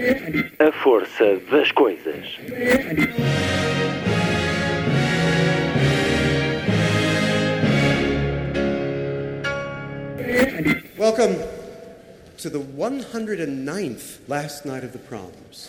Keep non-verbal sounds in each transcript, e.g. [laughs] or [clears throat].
A força das coisas. Welcome to the 109th last night of the proms.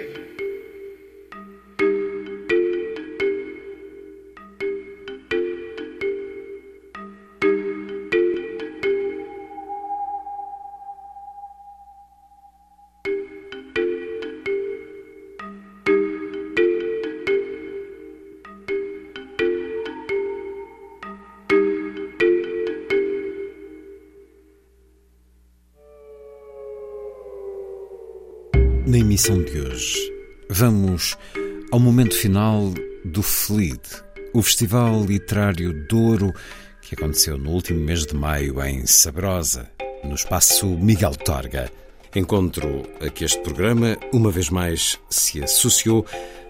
emissão de hoje, vamos ao momento final do FLID, o Festival Literário Douro, que aconteceu no último mês de maio em Sabrosa, no espaço Miguel Torga. Encontro a que este programa, uma vez mais, se associou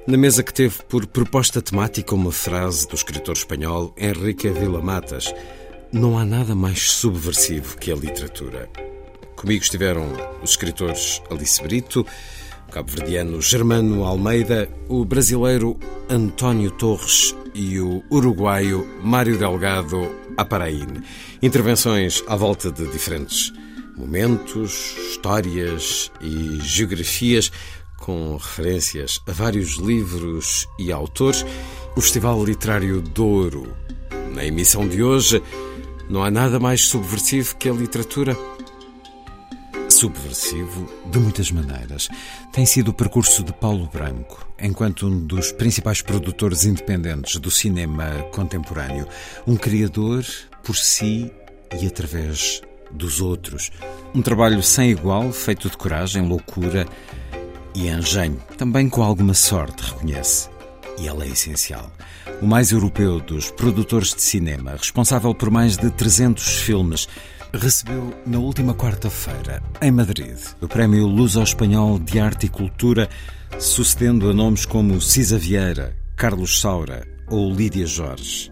na mesa que teve por proposta temática uma frase do escritor espanhol Enrique Villamatas: Não há nada mais subversivo que a literatura. Comigo estiveram os escritores Alice Brito, cabo-verdiano Germano Almeida, o brasileiro António Torres e o uruguaio Mário Delgado Aparaín. Intervenções à volta de diferentes momentos, histórias e geografias, com referências a vários livros e autores. O Festival Literário Douro. Na emissão de hoje, não há nada mais subversivo que a literatura subversivo de muitas maneiras. Tem sido o percurso de Paulo Branco, enquanto um dos principais produtores independentes do cinema contemporâneo, um criador por si e através dos outros. Um trabalho sem igual, feito de coragem, loucura e engenho, também com alguma sorte, reconhece. E ela é essencial. O mais europeu dos produtores de cinema, responsável por mais de 300 filmes, recebeu na última quarta-feira, em Madrid, o Prémio Luso-Espanhol de Arte e Cultura, sucedendo a nomes como Cisa Vieira, Carlos Saura ou Lídia Jorge.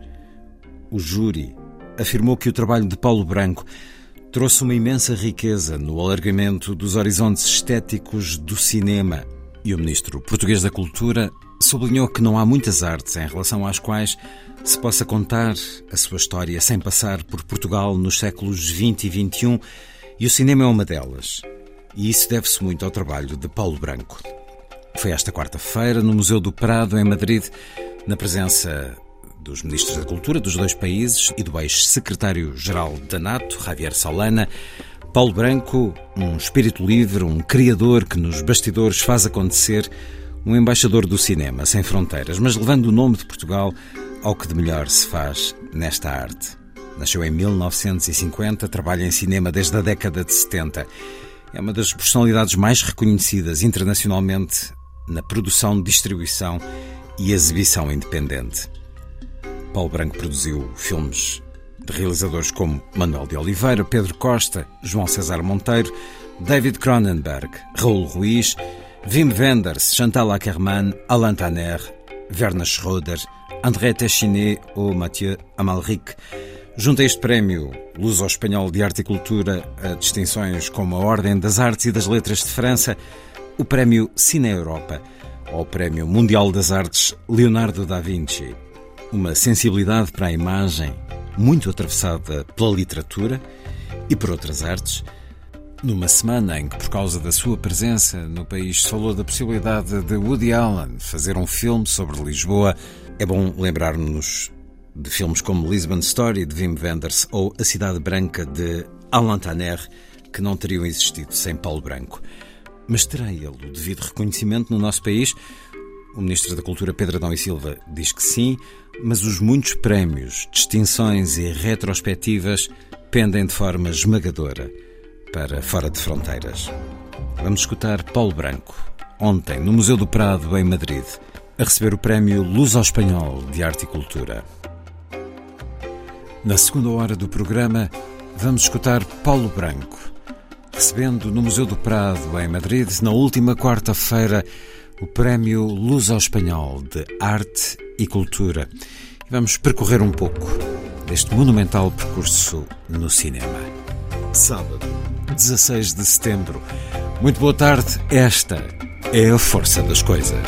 O júri afirmou que o trabalho de Paulo Branco trouxe uma imensa riqueza no alargamento dos horizontes estéticos do cinema. E o ministro português da Cultura sublinhou que não há muitas artes em relação às quais se possa contar a sua história sem passar por Portugal nos séculos XX e XXI, e o cinema é uma delas. E isso deve-se muito ao trabalho de Paulo Branco. Foi esta quarta-feira, no Museu do Prado, em Madrid, na presença dos ministros da Cultura dos dois países e do ex-secretário-geral da NATO, Javier Solana, Paulo Branco, um espírito livre, um criador que nos bastidores faz acontecer, um embaixador do cinema sem fronteiras, mas levando o nome de Portugal ao que de melhor se faz nesta arte. Nasceu em 1950, trabalha em cinema desde a década de 70. É uma das personalidades mais reconhecidas internacionalmente na produção, distribuição e exibição independente. Paulo Branco produziu filmes de realizadores como Manuel de Oliveira, Pedro Costa, João César Monteiro, David Cronenberg, Raul Ruiz, Wim Wenders, Chantal Ackermann, Alain Tanner, Werner Schroeder, André Téchiné ou Mathieu Amalric. Junto a este prémio Luso-Espanhol de Arte e Cultura a distinções como a Ordem das Artes e das Letras de França, o prémio Cine Europa ou o prémio Mundial das Artes Leonardo da Vinci. Uma sensibilidade para a imagem muito atravessada pela literatura e por outras artes. Numa semana em que, por causa da sua presença no país, falou da possibilidade de Woody Allen fazer um filme sobre Lisboa, é bom lembrar-nos de filmes como Lisbon Story, de Wim Wenders, ou A Cidade Branca, de Alain Tanner, que não teriam existido sem Paulo Branco. Mas terá ele o devido reconhecimento no nosso país? O Ministro da Cultura, Pedro Adão e Silva, diz que sim, mas os muitos prémios, distinções e retrospectivas pendem de forma esmagadora para fora de fronteiras. Vamos escutar Paulo Branco ontem no Museu do Prado, em Madrid, a receber o prémio Luz ao Espanhol de Arte e Cultura. Na segunda hora do programa, vamos escutar Paulo Branco, recebendo no Museu do Prado, em Madrid, na última quarta-feira, o prémio Luz ao Espanhol de Arte e Cultura. E vamos percorrer um pouco deste monumental percurso no cinema. Sábado, 16 de setembro. Muito boa tarde. Esta é a força das coisas.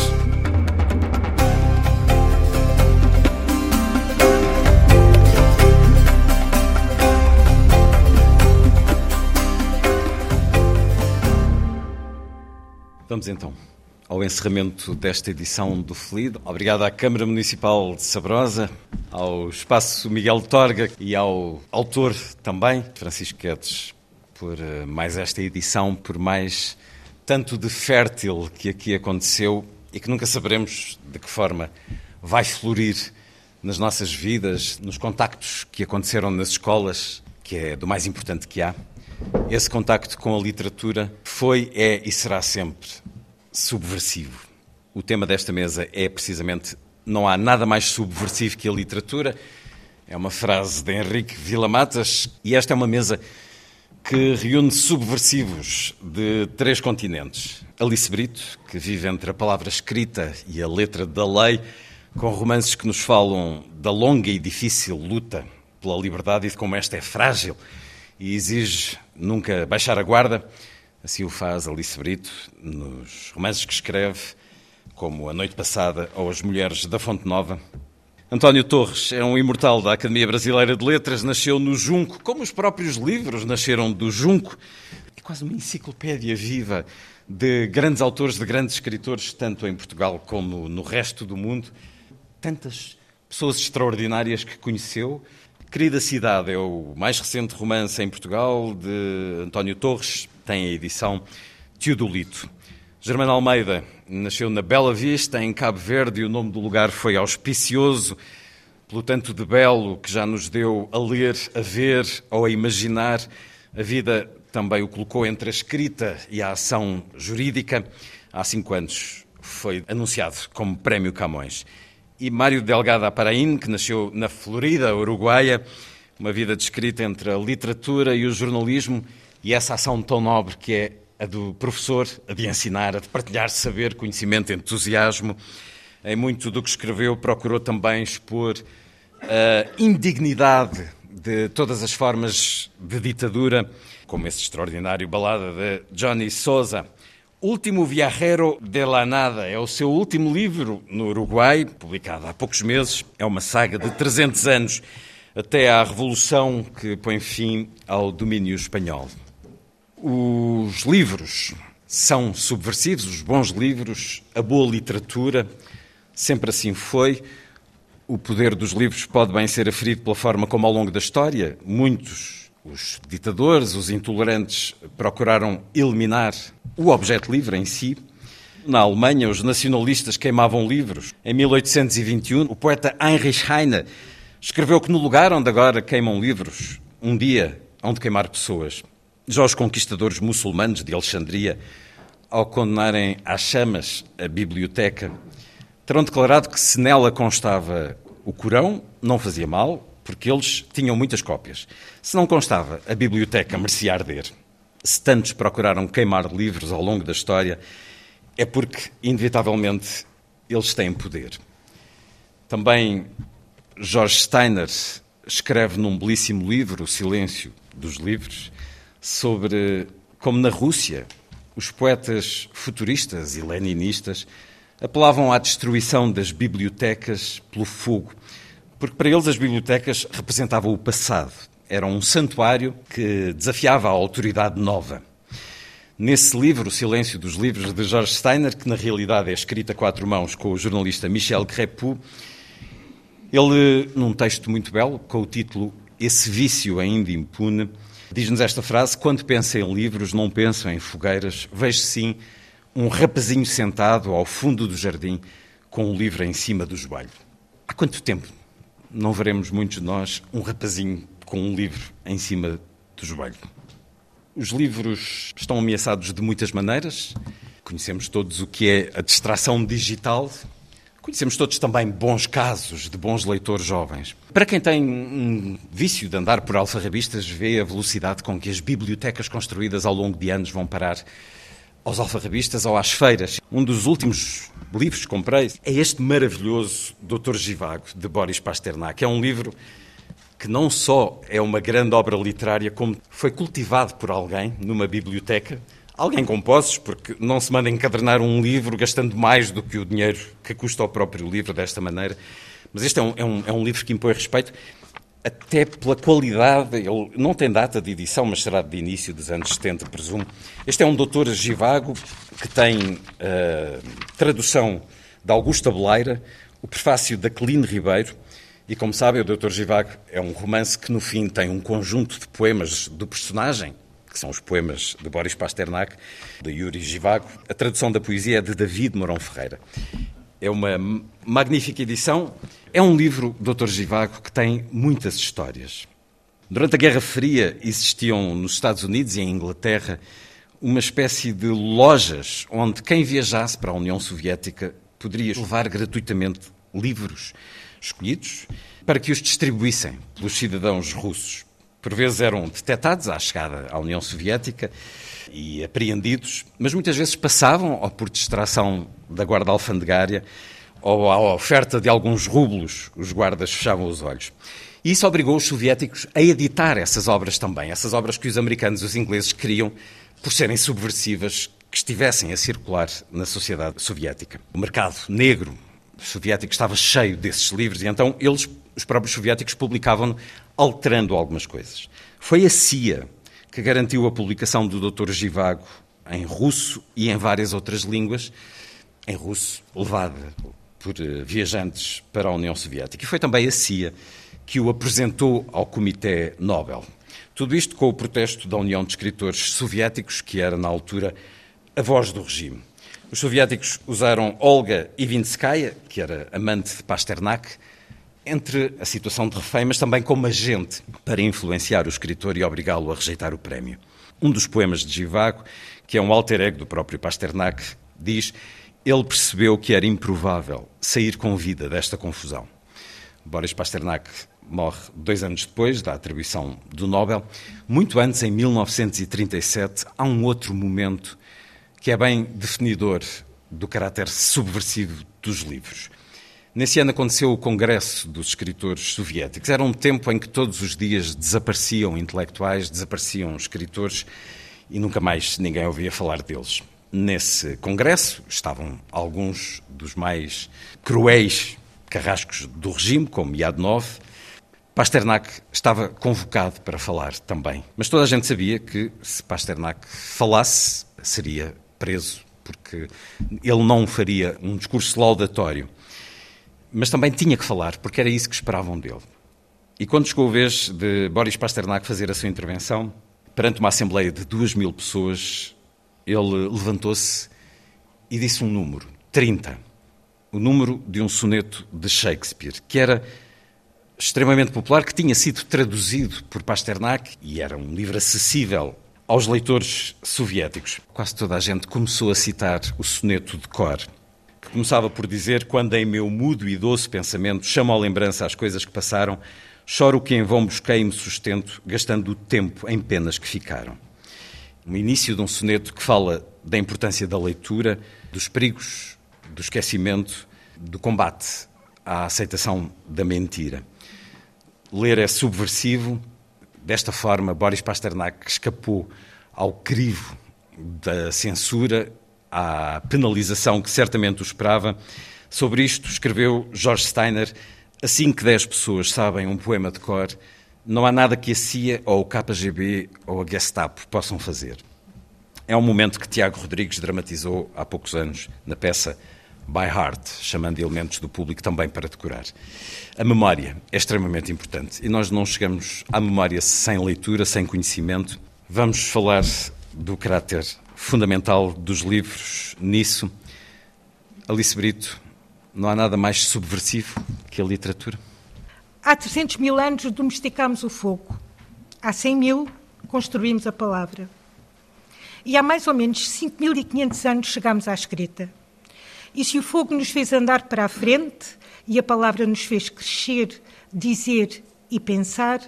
Vamos então ao encerramento desta edição do FLID. Obrigado à Câmara Municipal de Sabrosa, ao Espaço Miguel Torga e ao autor também, Francisco Guedes, por eh, mais esta edição, por mais tanto de fértil que aqui aconteceu e que nunca saberemos de que forma vai florir nas nossas vidas, nos contactos que aconteceram nas escolas, que é do mais importante que há. Esse contacto com a literatura foi, é e será sempre subversivo. O tema desta mesa é precisamente não há nada mais subversivo que a literatura. É uma frase de Henrique Villamatas e esta é uma mesa que reúne subversivos de três continentes. Alice Brito, que vive entre a palavra escrita e a letra da lei, com romances que nos falam da longa e difícil luta pela liberdade e de como esta é frágil e exige nunca baixar a guarda. Assim o faz Alice Brito nos romances que escreve, como A Noite Passada ou As Mulheres da Fonte Nova. António Torres é um imortal da Academia Brasileira de Letras, nasceu no Junco, como os próprios livros nasceram do Junco. É quase uma enciclopédia viva de grandes autores, de grandes escritores, tanto em Portugal como no resto do mundo. Tantas pessoas extraordinárias que conheceu. Querida Cidade é o mais recente romance em Portugal de António Torres, tem a edição Teodolito. Germano Almeida nasceu na Bela Vista, em Cabo Verde, e o nome do lugar foi auspicioso pelo tanto de belo que já nos deu a ler, a ver ou a imaginar. A vida também o colocou entre a escrita e a ação jurídica. Há cinco anos foi anunciado como Prémio Camões. E Mário Delgado Aparaín, que nasceu na Florida, Uruguaia, uma vida descrita entre a literatura e o jornalismo e essa ação tão nobre que é a do professor, a de ensinar, a de partilhar saber, conhecimento, entusiasmo. Em muito do que escreveu, procurou também expor a indignidade de todas as formas de ditadura, como esse extraordinário balada de Johnny Souza. Último Viajero de la Nada é o seu último livro no Uruguai, publicado há poucos meses. É uma saga de 300 anos até à Revolução que põe fim ao domínio espanhol. Os livros são subversivos, os bons livros, a boa literatura, sempre assim foi. O poder dos livros pode bem ser aferido pela forma como, ao longo da história, muitos, os ditadores, os intolerantes, procuraram eliminar o objeto livre em si. Na Alemanha, os nacionalistas queimavam livros. Em 1821, o poeta Heinrich Heine escreveu que no lugar onde agora queimam livros, um dia hão de queimar pessoas. Já os conquistadores muçulmanos de Alexandria, ao condenarem às chamas a biblioteca, terão declarado que se nela constava o Corão, não fazia mal, porque eles tinham muitas cópias. Se não constava, a biblioteca merecia arder. Se tantos procuraram queimar livros ao longo da história, é porque, inevitavelmente, eles têm poder. Também George Steiner escreve num belíssimo livro, O Silêncio dos Livros, sobre como na Rússia os poetas futuristas e leninistas apelavam à destruição das bibliotecas pelo fogo, porque para eles as bibliotecas representavam o passado, eram um santuário que desafiava a autoridade nova. Nesse livro, O Silêncio dos Livros, de George Steiner, que na realidade é escrito a quatro mãos com o jornalista Michel Crépeau, ele, num texto muito belo, com o título Esse Vício Ainda Impune, Diz-nos esta frase: Quando penso em livros, não penso em fogueiras, vejo sim um rapazinho sentado ao fundo do jardim com um livro em cima do joelho. Há quanto tempo não veremos muitos de nós um rapazinho com um livro em cima do joelho? Os livros estão ameaçados de muitas maneiras. conhecemos todos o que é a distração digital. Conhecemos todos também bons casos de bons leitores jovens. Para quem tem um vício de andar por alfarrabistas, vê a velocidade com que as bibliotecas construídas ao longo de anos vão parar aos alfarrabistas ou às feiras. Um dos últimos livros que comprei é este maravilhoso Doutor Givago, de Boris Pasternak. É um livro que não só é uma grande obra literária, como foi cultivado por alguém numa biblioteca, alguém com posses, porque não se manda encadernar um livro gastando mais do que o dinheiro que custa o próprio livro desta maneira. Mas este é um, é um, é um livro que impõe respeito até pela qualidade, ele não tem data de edição, mas será de início dos anos 70, presumo. Este é um doutor Givago que tem uh, tradução de Augusta Beleira, o prefácio da Cline Ribeiro, e como sabem, o doutor Givago é um romance que no fim tem um conjunto de poemas do personagem, que são os poemas de Boris Pasternak, de Yuri Givago. A tradução da poesia é de David Morão Ferreira. É uma magnífica edição. É um livro, Dr. Givago, que tem muitas histórias. Durante a Guerra Fria existiam nos Estados Unidos e em Inglaterra uma espécie de lojas onde quem viajasse para a União Soviética poderia levar gratuitamente livros escolhidos para que os distribuíssem pelos cidadãos russos. Por vezes eram detectados à chegada à União Soviética e apreendidos, mas muitas vezes passavam, ou por distração da guarda alfandegária, ou à oferta de alguns rublos, os guardas fechavam os olhos. E isso obrigou os soviéticos a editar essas obras também, essas obras que os americanos e os ingleses queriam, por serem subversivas, que estivessem a circular na sociedade soviética. O mercado negro soviético estava cheio desses livros e então eles, os próprios soviéticos, publicavam alterando algumas coisas. Foi a CIA que garantiu a publicação do Dr. Givago em russo e em várias outras línguas, em russo, levada por eh, viajantes para a União Soviética. E foi também a CIA que o apresentou ao Comitê Nobel. Tudo isto com o protesto da União de Escritores Soviéticos, que era, na altura, a voz do regime. Os soviéticos usaram Olga Ivinskaya, que era amante de Pasternak, entre a situação de refém, mas também como agente para influenciar o escritor e obrigá-lo a rejeitar o prémio. Um dos poemas de Givago, que é um alter ego do próprio Pasternak, diz: Ele percebeu que era improvável sair com vida desta confusão. Boris Pasternak morre dois anos depois da atribuição do Nobel. Muito antes, em 1937, há um outro momento que é bem definidor do caráter subversivo dos livros. Nesse ano aconteceu o Congresso dos Escritores Soviéticos. Era um tempo em que todos os dias desapareciam intelectuais, desapareciam escritores e nunca mais ninguém ouvia falar deles. Nesse congresso estavam alguns dos mais cruéis carrascos do regime, como Yadnov. Pasternak estava convocado para falar também. Mas toda a gente sabia que se Pasternak falasse, seria preso, porque ele não faria um discurso laudatório mas também tinha que falar, porque era isso que esperavam dele. E quando chegou a vez de Boris Pasternak fazer a sua intervenção, perante uma assembleia de duas mil pessoas, ele levantou-se e disse um número, 30. O número de um soneto de Shakespeare, que era extremamente popular, que tinha sido traduzido por Pasternak e era um livro acessível aos leitores soviéticos. Quase toda a gente começou a citar o soneto de cor que começava por dizer: Quando em meu mudo e doce pensamento chamo à lembrança as coisas que passaram, choro que em vão busquei e me sustento, gastando o tempo em penas que ficaram. O início de um soneto que fala da importância da leitura, dos perigos do esquecimento, do combate à aceitação da mentira. Ler é subversivo. Desta forma, Boris Pasternak escapou ao crivo da censura à penalização que certamente o esperava. Sobre isto escreveu George Steiner: Assim que 10 pessoas sabem um poema de cor, não há nada que a CIA ou o KGB ou a Gestapo possam fazer. É um momento que Tiago Rodrigues dramatizou há poucos anos na peça By Heart, chamando elementos do público também para decorar. A memória é extremamente importante e nós não chegamos à memória sem leitura, sem conhecimento. Vamos falar do caráter fundamental dos livros nisso. Alice Brito, não há nada mais subversivo que a literatura? Há 300 mil anos domesticámos o fogo. Há 100 mil construímos a palavra. e há mais ou menos 5.500 anos chegámos à escrita. E se o fogo nos fez andar para a frente e a palavra nos fez crescer, dizer e pensar,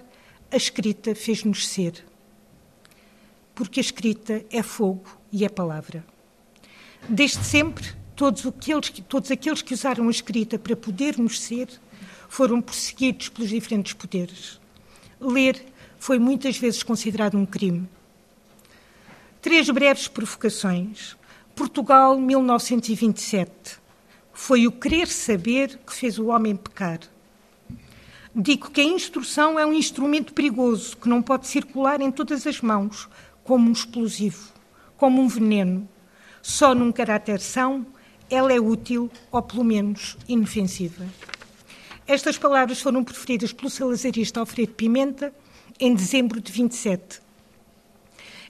a escrita fez-nos ser. Porque a escrita é fogo e é palavra. Desde sempre, todos aqueles, todos aqueles que usaram a escrita para podermos ser foram perseguidos pelos diferentes poderes. Ler foi muitas vezes considerado um crime. Três breves provocações. Portugal, 1927. Foi o querer saber que fez o homem pecar. Digo que a instrução é um instrumento perigoso que não pode circular em todas as mãos, como um explosivo, como um veneno. Só num caráter são ela é útil ou, pelo menos, inofensiva. Estas palavras foram preferidas pelo salazarista Alfredo Pimenta em dezembro de 27.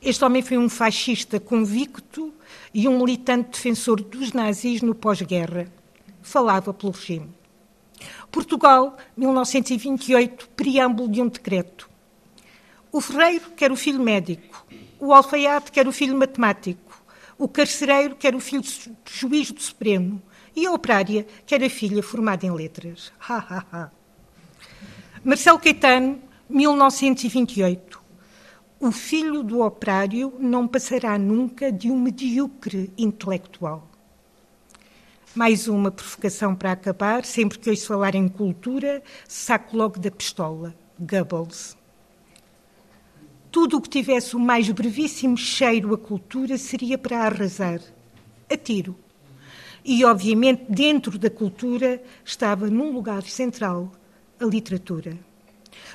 Este homem foi um fascista convicto e um militante defensor dos nazis no pós-guerra. Falava pelo regime. Portugal, 1928, preâmbulo de um decreto. O ferreiro quer o filho médico, o alfaiate quer o filho matemático, o carcereiro quer o filho juiz do Supremo e a operária quer a filha formada em letras. Ha, ha, ha. Marcelo Caetano, 1928. O filho do operário não passará nunca de um medíocre intelectual. Mais uma provocação para acabar. Sempre que ouço falar em cultura, saco logo da pistola. Goebbels. Tudo o que tivesse o mais brevíssimo cheiro a cultura seria para arrasar. A tiro. E, obviamente, dentro da cultura estava num lugar central a literatura.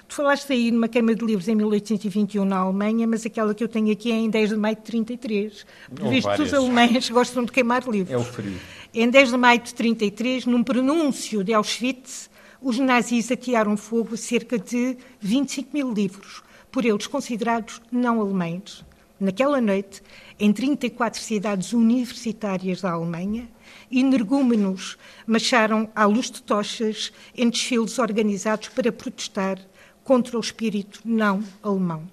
Tu falaste aí numa queima de livros em 1821 na Alemanha, mas aquela que eu tenho aqui é em 10 de maio de 33. Por visto que os alemães [laughs] gostam de queimar livros. É o frio. Em 10 de maio de 33, num pronúncio de Auschwitz, os nazis atearam fogo a cerca de 25 mil livros, por eles considerados não alemães. Naquela noite, em 34 cidades universitárias da Alemanha, energúmenos marcharam à luz de tochas em desfiles organizados para protestar contra o espírito não alemão.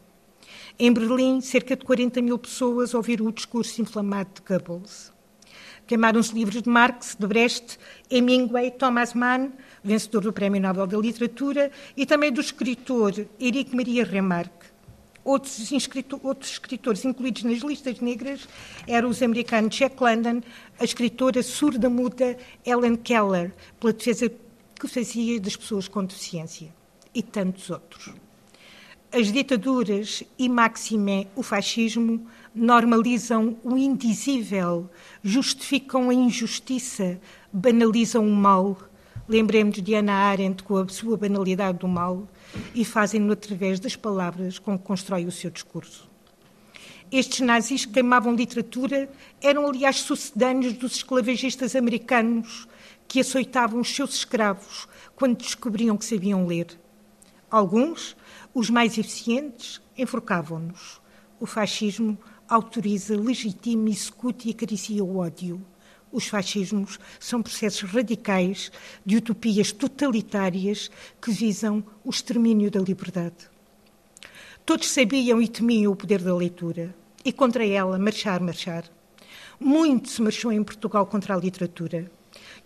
Em Berlim, cerca de 40 mil pessoas ouviram o discurso inflamado de Goebbels. Queimaram-se livros de Marx, de Brecht, Hemingway, Thomas Mann, vencedor do Prémio Nobel da Literatura, e também do escritor Eric Maria Remarque. Outros, outros, escritores incluídos nas listas negras eram os americanos Jack London, a escritora surda-muda Ellen Keller, pela defesa que fazia das pessoas com deficiência e tantos outros. As ditaduras e, maxime, o fascismo normalizam o indizível, justificam a injustiça, banalizam o mal. Lembremos de Ana Arendt com a sua banalidade do mal e fazem-no através das palavras com que constrói o seu discurso. Estes nazis que queimavam literatura eram, aliás, sucedâneos dos esclavagistas americanos que açoitavam os seus escravos quando descobriam que sabiam ler. Alguns, os mais eficientes, enforcavam-nos. O fascismo autoriza, legitima, execute e acaricia o ódio. Os fascismos são processos radicais de utopias totalitárias que visam o extermínio da liberdade. Todos sabiam e temiam o poder da leitura e contra ela marchar, marchar. Muito se marchou em Portugal contra a literatura.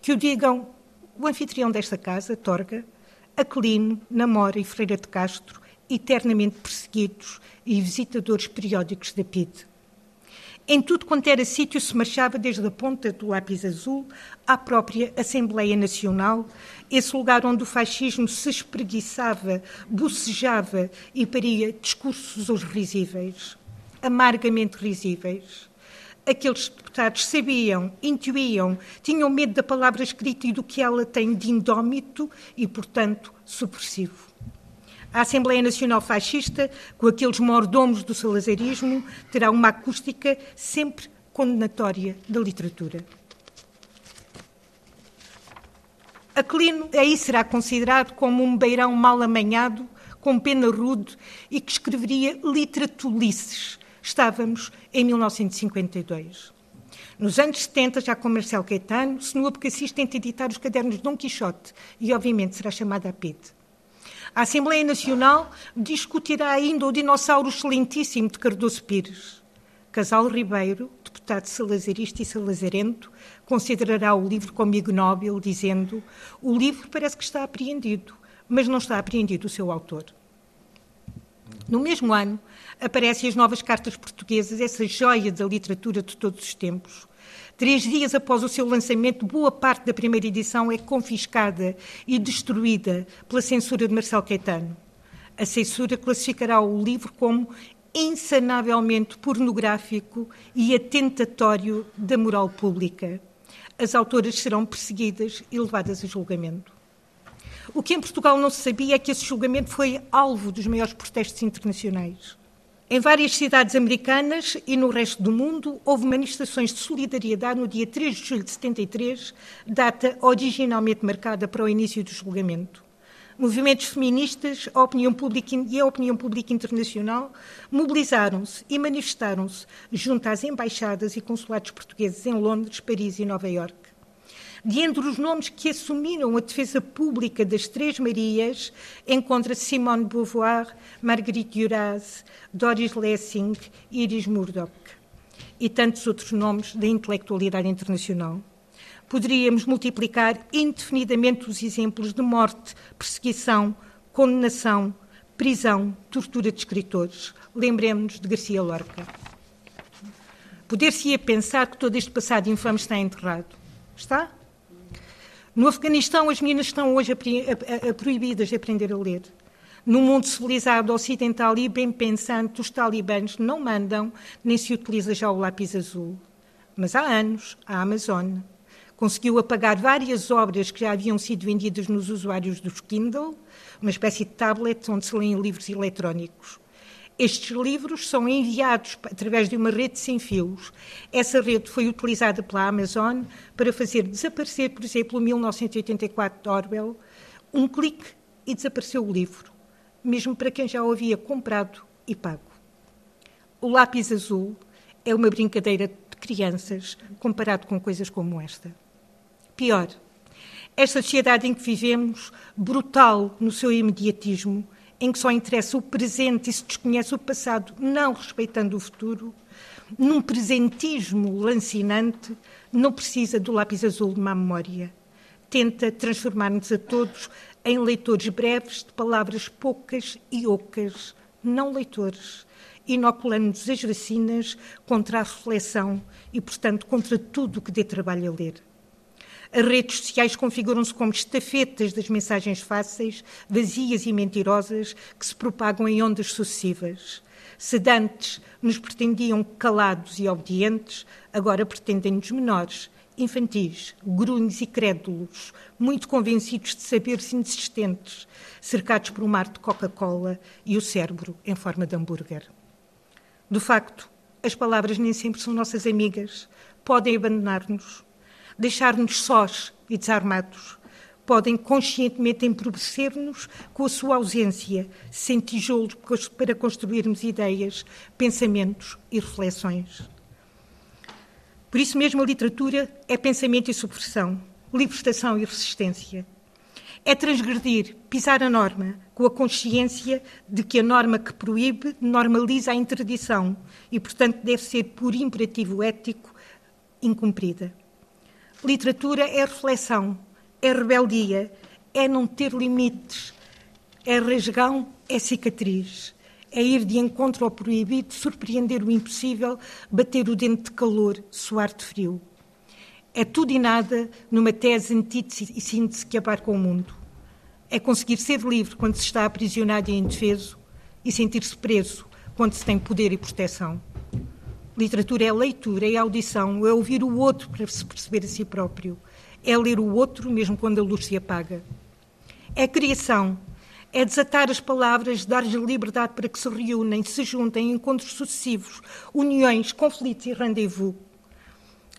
Que o digam o anfitrião desta casa, Torga, Aquilino, Namora e Freira de Castro, eternamente perseguidos e visitadores periódicos da PIDE. Em tudo quanto era sítio se marchava desde a ponta do lápis azul à própria Assembleia Nacional, esse lugar onde o fascismo se espreguiçava, bocejava e paria discursos risíveis, amargamente risíveis. Aqueles deputados sabiam, intuíam, tinham medo da palavra escrita e do que ela tem de indómito e, portanto, subversivo. A Assembleia Nacional Fascista, com aqueles mordomos do salazarismo, terá uma acústica sempre condenatória da literatura. Aquilino aí será considerado como um beirão mal amanhado, com pena rude e que escreveria literatulices, Estávamos em 1952. Nos anos 70, já com Marcelo Caetano, Snoop Cassis tenta editar os cadernos de Dom Quixote e, obviamente, será chamada a PID. A Assembleia Nacional discutirá ainda o dinossauro excelentíssimo de Cardoso Pires. Casal Ribeiro, deputado salazarista e salazarento, considerará o livro como ignóbil, dizendo: o livro parece que está apreendido, mas não está apreendido o seu autor. No mesmo ano, aparecem as novas cartas portuguesas, essa joia da literatura de todos os tempos. Três dias após o seu lançamento, boa parte da primeira edição é confiscada e destruída pela censura de Marcelo Caetano. A censura classificará o livro como insanavelmente pornográfico e atentatório da moral pública. As autoras serão perseguidas e levadas a julgamento. O que em Portugal não se sabia é que esse julgamento foi alvo dos maiores protestos internacionais. Em várias cidades americanas e no resto do mundo, houve manifestações de solidariedade no dia 3 de julho de 73, data originalmente marcada para o início do julgamento. Movimentos feministas a opinião pública e a opinião pública internacional mobilizaram-se e manifestaram-se junto às embaixadas e consulados portugueses em Londres, Paris e Nova Iorque. De entre os nomes que assumiram a defesa pública das Três Marias, encontra-se Simone Beauvoir, Marguerite Duras, Doris Lessing, Iris Murdoch e tantos outros nomes da intelectualidade internacional. Poderíamos multiplicar indefinidamente os exemplos de morte, perseguição, condenação, prisão, tortura de escritores. Lembremos-nos de Garcia Lorca. Poder-se-ia pensar que todo este passado infame está enterrado. Está? No Afeganistão, as meninas estão hoje a, a, a, proibidas de aprender a ler. No mundo civilizado ocidental e bem pensante, os talibãs não mandam nem se utiliza já o lápis azul. Mas há anos, a Amazon conseguiu apagar várias obras que já haviam sido vendidas nos usuários dos Kindle, uma espécie de tablet onde se leem livros eletrónicos. Estes livros são enviados através de uma rede sem fios. Essa rede foi utilizada pela Amazon para fazer desaparecer, por exemplo, o 1984 de Orwell, um clique e desapareceu o livro, mesmo para quem já o havia comprado e pago. O lápis azul é uma brincadeira de crianças comparado com coisas como esta. Pior, esta sociedade em que vivemos, brutal no seu imediatismo, em que só interessa o presente e se desconhece o passado, não respeitando o futuro, num presentismo lancinante, não precisa do lápis azul de má memória. Tenta transformar-nos a todos em leitores breves de palavras poucas e ocas, não leitores, inoculando-nos as vacinas contra a reflexão e, portanto, contra tudo o que dê trabalho a ler. As redes sociais configuram-se como estafetas das mensagens fáceis, vazias e mentirosas que se propagam em ondas sucessivas. Se dantes nos pretendiam calados e obedientes, agora pretendem-nos menores, infantis, grunhos e crédulos, muito convencidos de saberes inexistentes, cercados por um mar de Coca-Cola e o cérebro em forma de hambúrguer. De facto, as palavras nem sempre são nossas amigas, podem abandonar-nos, deixar-nos sós e desarmados. Podem conscientemente empobrecer-nos com a sua ausência, sem tijolos para construirmos ideias, pensamentos e reflexões. Por isso mesmo a literatura é pensamento e subversão, libertação e resistência. É transgredir, pisar a norma, com a consciência de que a norma que proíbe normaliza a interdição e, portanto, deve ser, por imperativo ético, incumprida. Literatura é reflexão, é rebeldia, é não ter limites, é rasgão, é cicatriz, é ir de encontro ao proibido, surpreender o impossível, bater o dente de calor, suar de frio. É tudo e nada numa tese antítese e síntese que abarca o mundo. É conseguir ser livre quando se está aprisionado e indefeso e sentir-se preso quando se tem poder e proteção. Literatura é leitura, é audição, é ouvir o outro para se perceber a si próprio, é ler o outro mesmo quando a luz se apaga. É criação, é desatar as palavras, dar-lhes liberdade para que se reúnem, se juntem, encontros sucessivos, uniões, conflitos e rendezvous.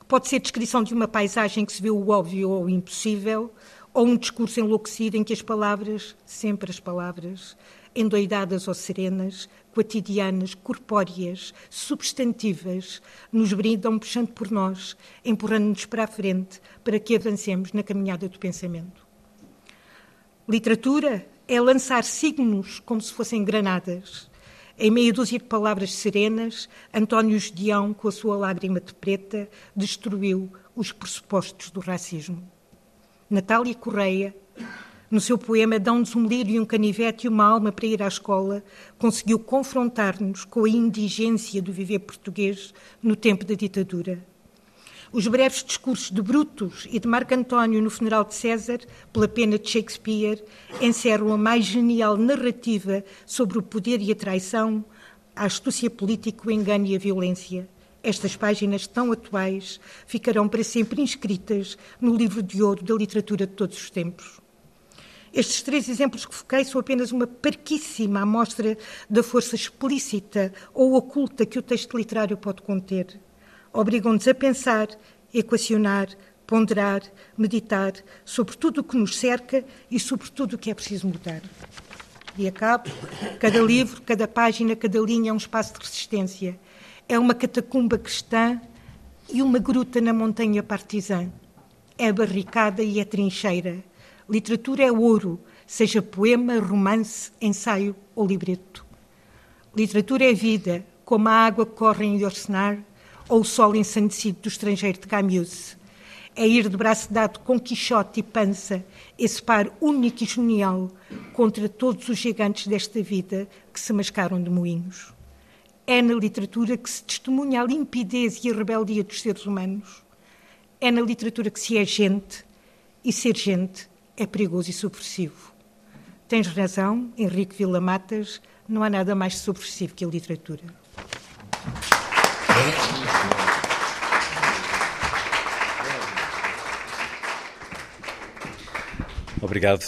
Pode ser descrição de uma paisagem que se vê o óbvio ou o impossível, ou um discurso enlouquecido em que as palavras, sempre as palavras, endoidadas ou serenas, cotidianas, corpóreas, substantivas, nos brindam puxando por nós, empurrando-nos para a frente para que avancemos na caminhada do pensamento. Literatura é lançar signos como se fossem granadas. Em meia dúzia de palavras serenas, António Gedeão, com a sua lágrima de preta, destruiu os pressupostos do racismo. Natália Correia, no seu poema Dão-nos um lírio e um canivete e uma alma para ir à escola, conseguiu confrontar-nos com a indigência do viver português no tempo da ditadura. Os breves discursos de Brutus e de Marco António no funeral de César, pela pena de Shakespeare, encerram a mais genial narrativa sobre o poder e a traição, a astúcia política, o engano e a violência. Estas páginas tão atuais ficarão para sempre inscritas no livro de ouro da literatura de todos os tempos. Estes três exemplos que foquei são apenas uma parquíssima amostra da força explícita ou oculta que o texto literário pode conter obrigam-nos a pensar, equacionar, ponderar, meditar sobre tudo o que nos cerca e sobre tudo o que é preciso mudar. E acabo, cada livro, cada página, cada linha é um espaço de resistência. É uma catacumba cristã e uma gruta na montanha partizã. É barricada e é trincheira. Literatura é ouro, seja poema, romance, ensaio ou libreto. Literatura é vida, como a água que corre em Yorsenar, ou o sol ensandecido do estrangeiro de Camus. É ir de braço dado com Quixote e Pança, esse par único e genial contra todos os gigantes desta vida que se mascaram de moinhos. É na literatura que se testemunha a limpidez e a rebeldia dos seres humanos. É na literatura que se é gente, e ser gente é perigoso e subversivo. Tens razão, Henrique Vila Matas, não há nada mais subversivo que a literatura. Obrigado,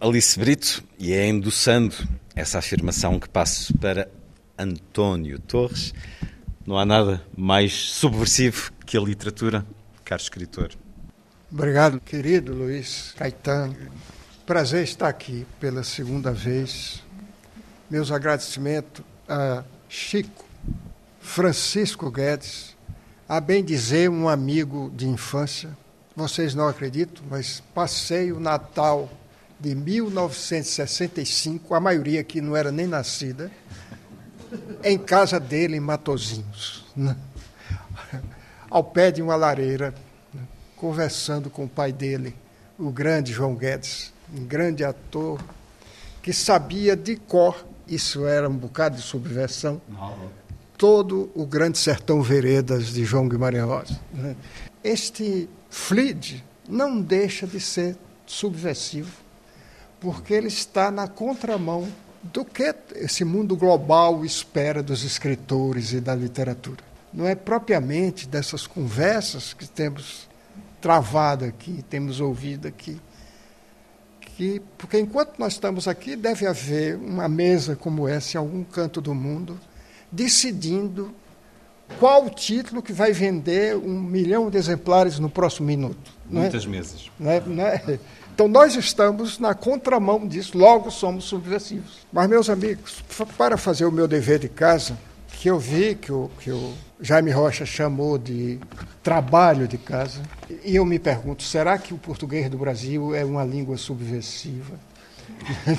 Alice Brito. E é endossando essa afirmação que passo para António Torres. Não há nada mais subversivo que a literatura, caro escritor. Obrigado, querido Luiz Caetano. Prazer estar aqui pela segunda vez. Meus agradecimentos a Chico Francisco Guedes, a bem dizer um amigo de infância. Vocês não acreditam, mas passei o Natal de 1965, a maioria aqui não era nem nascida, em casa dele em Matozinhos, né? ao pé de uma lareira? Conversando com o pai dele, o grande João Guedes, um grande ator que sabia de cor, isso era um bocado de subversão, todo o Grande Sertão Veredas de João Guimarães Rosa. Né? Este Fleet não deixa de ser subversivo, porque ele está na contramão do que esse mundo global espera dos escritores e da literatura. Não é propriamente dessas conversas que temos travado aqui, temos ouvido aqui, que, porque enquanto nós estamos aqui, deve haver uma mesa como essa em algum canto do mundo decidindo qual o título que vai vender um milhão de exemplares no próximo minuto. É? Muitas é? mesas. Não é? Não é? Então nós estamos na contramão disso, logo somos subversivos. Mas, meus amigos, para fazer o meu dever de casa, que eu vi que o, que o Jaime Rocha chamou de trabalho de casa, e eu me pergunto, será que o português do Brasil é uma língua subversiva? [laughs]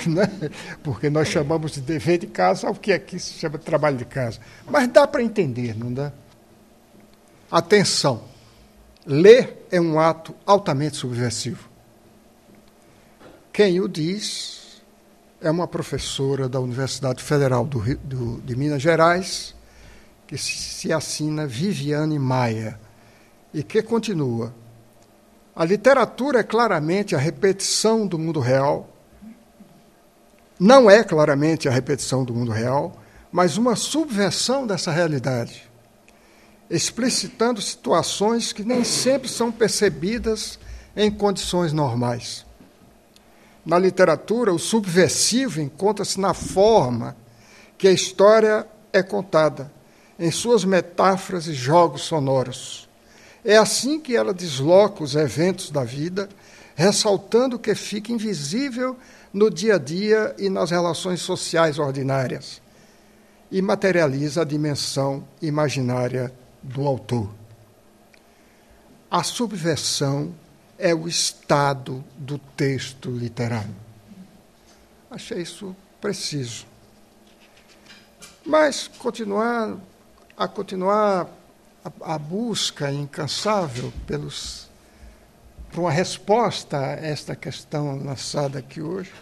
Né? porque nós chamamos de dever de casa ao que aqui se chama de trabalho de casa. Mas dá para entender, não dá? Atenção, ler é um ato altamente subversivo. Quem o diz é uma professora da Universidade Federal do, do, de Minas Gerais, que se, se assina Viviane Maia, e que continua. A literatura é claramente a repetição do mundo real não é claramente a repetição do mundo real, mas uma subversão dessa realidade, explicitando situações que nem sempre são percebidas em condições normais. Na literatura, o subversivo encontra-se na forma que a história é contada, em suas metáforas e jogos sonoros. É assim que ela desloca os eventos da vida, ressaltando o que fica invisível no dia a dia e nas relações sociais ordinárias, e materializa a dimensão imaginária do autor. A subversão é o estado do texto literário. Achei isso preciso. Mas continuar a continuar a, a busca incansável pelos por uma resposta a esta questão lançada aqui hoje.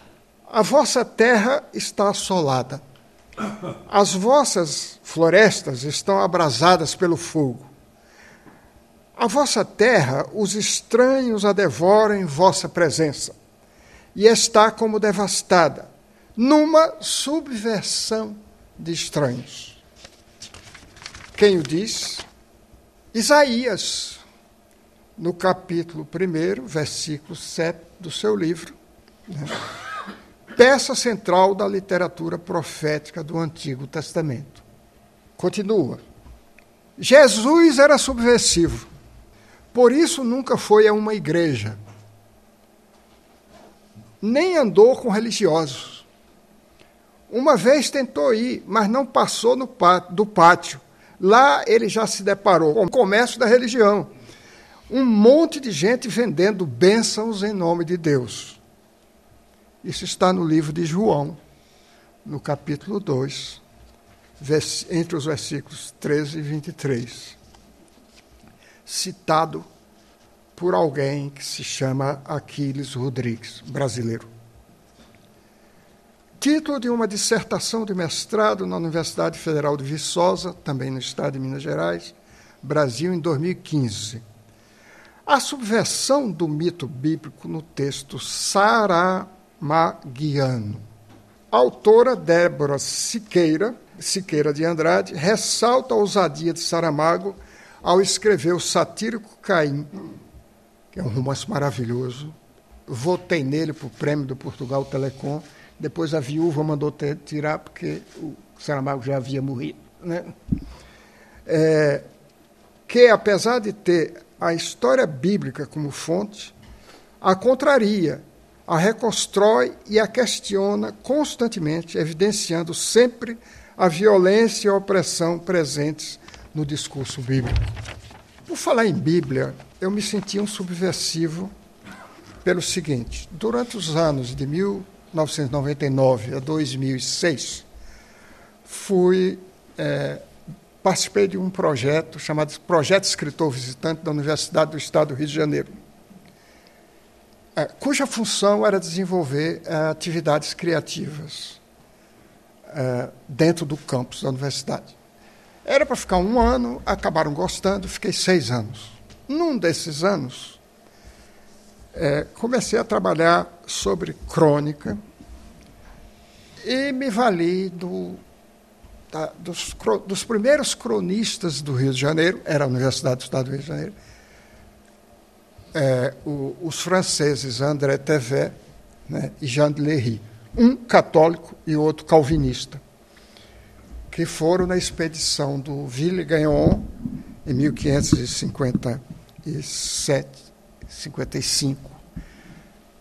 A vossa terra está assolada. As vossas florestas estão abrasadas pelo fogo. A vossa terra, os estranhos a devoram em vossa presença, e está como devastada, numa subversão de estranhos. Quem o diz? Isaías, no capítulo 1, versículo 7 do seu livro. Né? Peça central da literatura profética do Antigo Testamento. Continua. Jesus era subversivo, por isso nunca foi a uma igreja, nem andou com religiosos. Uma vez tentou ir, mas não passou no pátio, do pátio. Lá ele já se deparou com o comércio da religião. Um monte de gente vendendo bênçãos em nome de Deus. Isso está no livro de João, no capítulo 2, entre os versículos 13 e 23. Citado por alguém que se chama Aquiles Rodrigues, brasileiro. Título de uma dissertação de mestrado na Universidade Federal de Viçosa, também no estado de Minas Gerais, Brasil, em 2015. A subversão do mito bíblico no texto Sará Maguiano. A autora Débora Siqueira, Siqueira de Andrade, ressalta a ousadia de Saramago ao escrever o satírico Caim, que é um romance maravilhoso. Votei nele para o prêmio do Portugal Telecom. Depois a viúva mandou tirar porque o Saramago já havia morrido. Né? É, que, apesar de ter a história bíblica como fonte, a contraria a reconstrói e a questiona constantemente, evidenciando sempre a violência e a opressão presentes no discurso bíblico. Por falar em Bíblia, eu me senti um subversivo pelo seguinte: durante os anos de 1999 a 2006, fui é, participei de um projeto chamado Projeto Escritor Visitante da Universidade do Estado do Rio de Janeiro é, cuja função era desenvolver é, atividades criativas é, dentro do campus da universidade. Era para ficar um ano, acabaram gostando, fiquei seis anos. Num desses anos, é, comecei a trabalhar sobre crônica e me vali do, da, dos, dos primeiros cronistas do Rio de Janeiro, era a Universidade do Estado do Rio de Janeiro, é, o, os franceses André Tevet né, e Jean de Lery, um católico e outro calvinista, que foram na expedição do Ville-Gagnon em 1557, 55,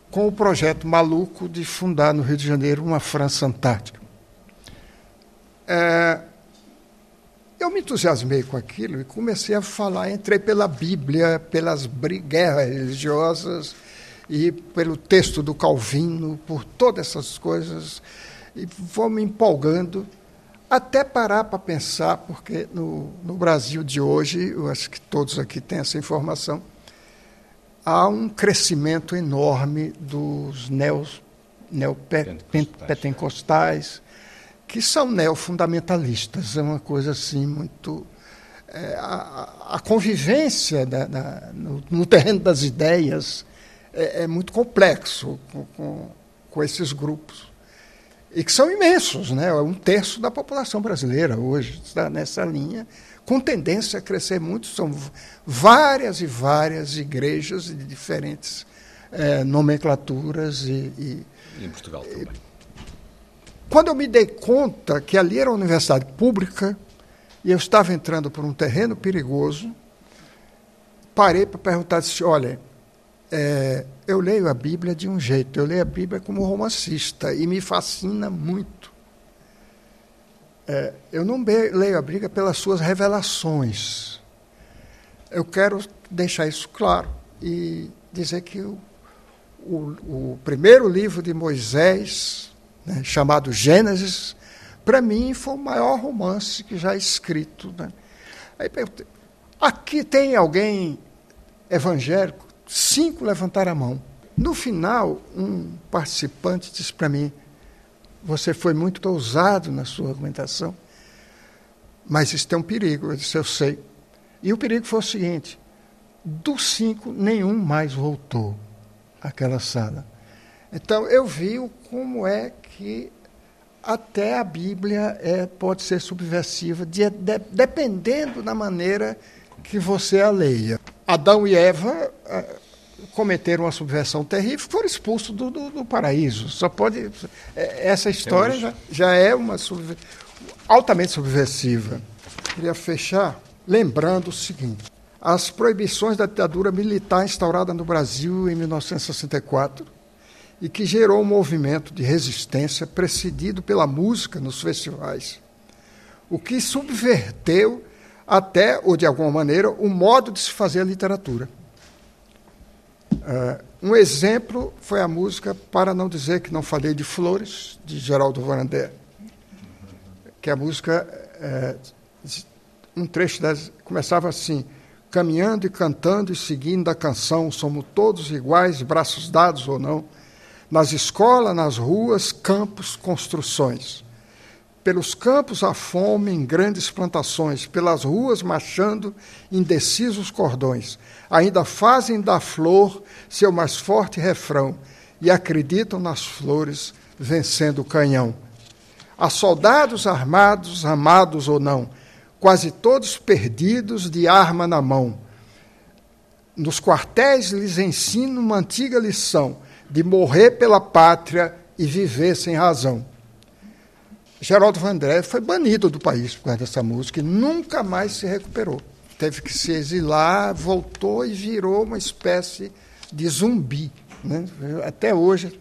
com o projeto maluco de fundar no Rio de Janeiro uma França Antártica. É, eu me entusiasmei com aquilo e comecei a falar. Entrei pela Bíblia, pelas guerras religiosas e pelo texto do Calvino, por todas essas coisas, e vou me empolgando até parar para pensar, porque no, no Brasil de hoje, eu acho que todos aqui têm essa informação, há um crescimento enorme dos neos, neopentecostais, que são neofundamentalistas. É uma coisa assim muito. É, a, a, convivência da, da, no, no, terreno das ideias é, é muito complexo com, com, com, esses grupos. E que são imensos, né? É um terço da população brasileira hoje está nessa linha, com tendência a crescer muito. São várias e várias igrejas de diferentes é, nomenclaturas e, e, e em Portugal também. Quando eu me dei conta que ali era uma universidade pública e eu estava entrando por um terreno perigoso, parei para perguntar assim, olha, é, eu leio a Bíblia de um jeito, eu leio a Bíblia como romancista e me fascina muito. É, eu não leio a Bíblia pelas suas revelações. Eu quero deixar isso claro e dizer que o, o, o primeiro livro de Moisés né, chamado Gênesis, para mim, foi o maior romance que já é escrito. Né? Aí aqui tem alguém evangélico? Cinco levantaram a mão. No final, um participante disse para mim: Você foi muito ousado na sua argumentação, mas isso tem um perigo. Eu disse: Eu sei. E o perigo foi o seguinte: dos cinco, nenhum mais voltou àquela sala. Então, eu vi como é que até a Bíblia é, pode ser subversiva, de, de, dependendo da maneira que você a leia. Adão e Eva cometeram uma subversão terrível, foram expulsos do, do, do paraíso. Só pode. É, essa história já, já é uma subver, altamente subversiva. Queria fechar lembrando o seguinte: as proibições da ditadura militar instaurada no Brasil em 1964 e que gerou um movimento de resistência precedido pela música nos festivais, o que subverteu até, ou de alguma maneira, o modo de se fazer a literatura. Uh, um exemplo foi a música Para Não Dizer Que Não Falei de Flores, de Geraldo Vanandé, que a música, é, um trecho das, começava assim, caminhando e cantando e seguindo a canção, somos todos iguais, braços dados ou não, nas escolas, nas ruas, campos, construções. Pelos campos a fome em grandes plantações, pelas ruas marchando indecisos cordões. Ainda fazem da flor seu mais forte refrão e acreditam nas flores vencendo o canhão. Há soldados armados, amados ou não, quase todos perdidos de arma na mão. Nos quartéis lhes ensino uma antiga lição de morrer pela pátria e viver sem razão. Geraldo Vandré foi banido do país por causa dessa música e nunca mais se recuperou. Teve que se exilar, voltou e virou uma espécie de zumbi, né? até hoje.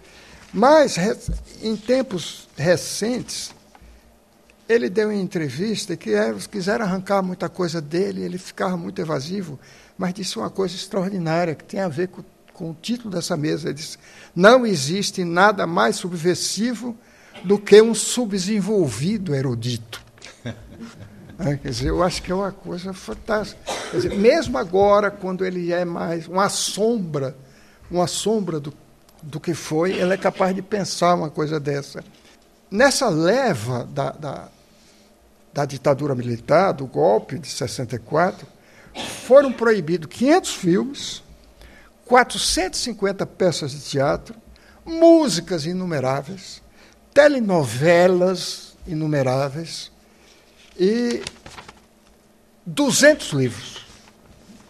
Mas, em tempos recentes, ele deu uma entrevista que quiseram arrancar muita coisa dele, ele ficava muito evasivo, mas disse uma coisa extraordinária que tem a ver com com o título dessa mesa, ele disse: Não existe nada mais subversivo do que um subdesenvolvido erudito. [laughs] É, quer dizer, eu acho que é uma coisa fantástica. Quer dizer, mesmo agora, quando ele é mais uma sombra, uma sombra do, do que foi, ele é capaz de pensar uma coisa dessa. Nessa leva da, da, da ditadura militar, do golpe de 64, foram proibidos 500 filmes, 450 peças de teatro, músicas inumeráveis, telenovelas inumeráveis e 200 livros.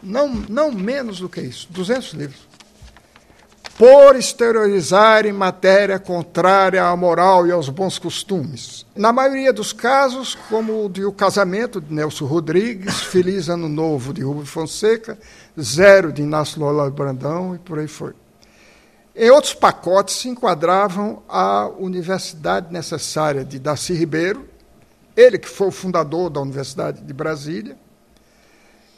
Não, não menos do que isso, 200 livros por exteriorizarem matéria contrária à moral e aos bons costumes. Na maioria dos casos, como o de O Casamento, de Nelson Rodrigues, [laughs] Feliz Ano Novo, de Rubem Fonseca, Zero, de Inácio Lola Brandão, e por aí foi. Em outros pacotes se enquadravam a Universidade Necessária de Darcy Ribeiro, ele que foi o fundador da Universidade de Brasília,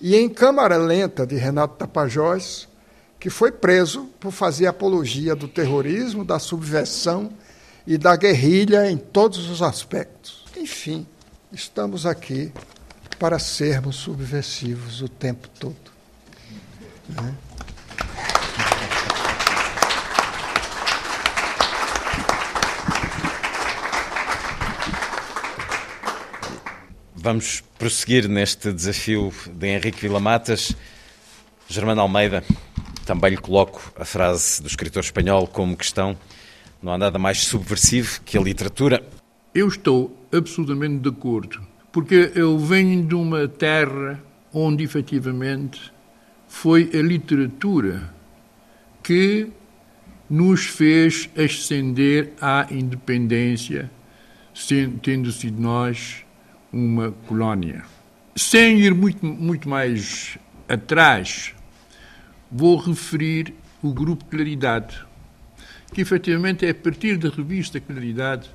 e em Câmara Lenta, de Renato Tapajós, que foi preso por fazer apologia do terrorismo, da subversão e da guerrilha em todos os aspectos. Enfim, estamos aqui para sermos subversivos o tempo todo. Né? Vamos prosseguir neste desafio de Henrique Villamatas. Germano Almeida, também lhe coloco a frase do escritor espanhol como questão: não há nada mais subversivo que a literatura. Eu estou absolutamente de acordo, porque eu venho de uma terra onde efetivamente foi a literatura que nos fez ascender à independência, tendo sido nós uma colónia. Sem ir muito, muito mais atrás, vou referir o Grupo Claridade, que efetivamente é a partir da revista Claridade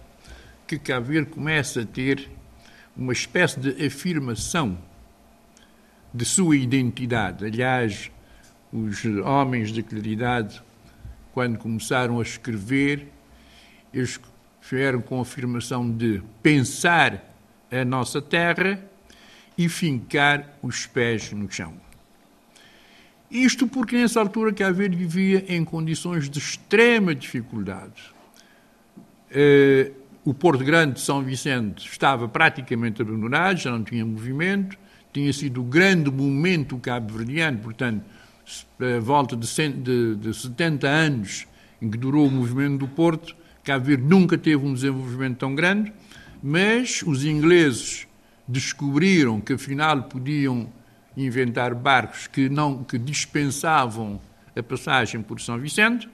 que Cabo Verde começa a ter uma espécie de afirmação de sua identidade. Aliás, os homens da Claridade, quando começaram a escrever, eles vieram com a afirmação de pensar a nossa terra e fincar os pés no chão. Isto porque nessa altura Cabo Verde vivia em condições de extrema dificuldade. Eh, o Porto Grande de São Vicente estava praticamente abandonado, já não tinha movimento, tinha sido o grande momento cabo-verdiano, portanto, a volta de, de, de 70 anos em que durou o movimento do Porto, Cabo Verde nunca teve um desenvolvimento tão grande, mas os ingleses descobriram que afinal podiam inventar barcos que não que dispensavam a passagem por São Vicente,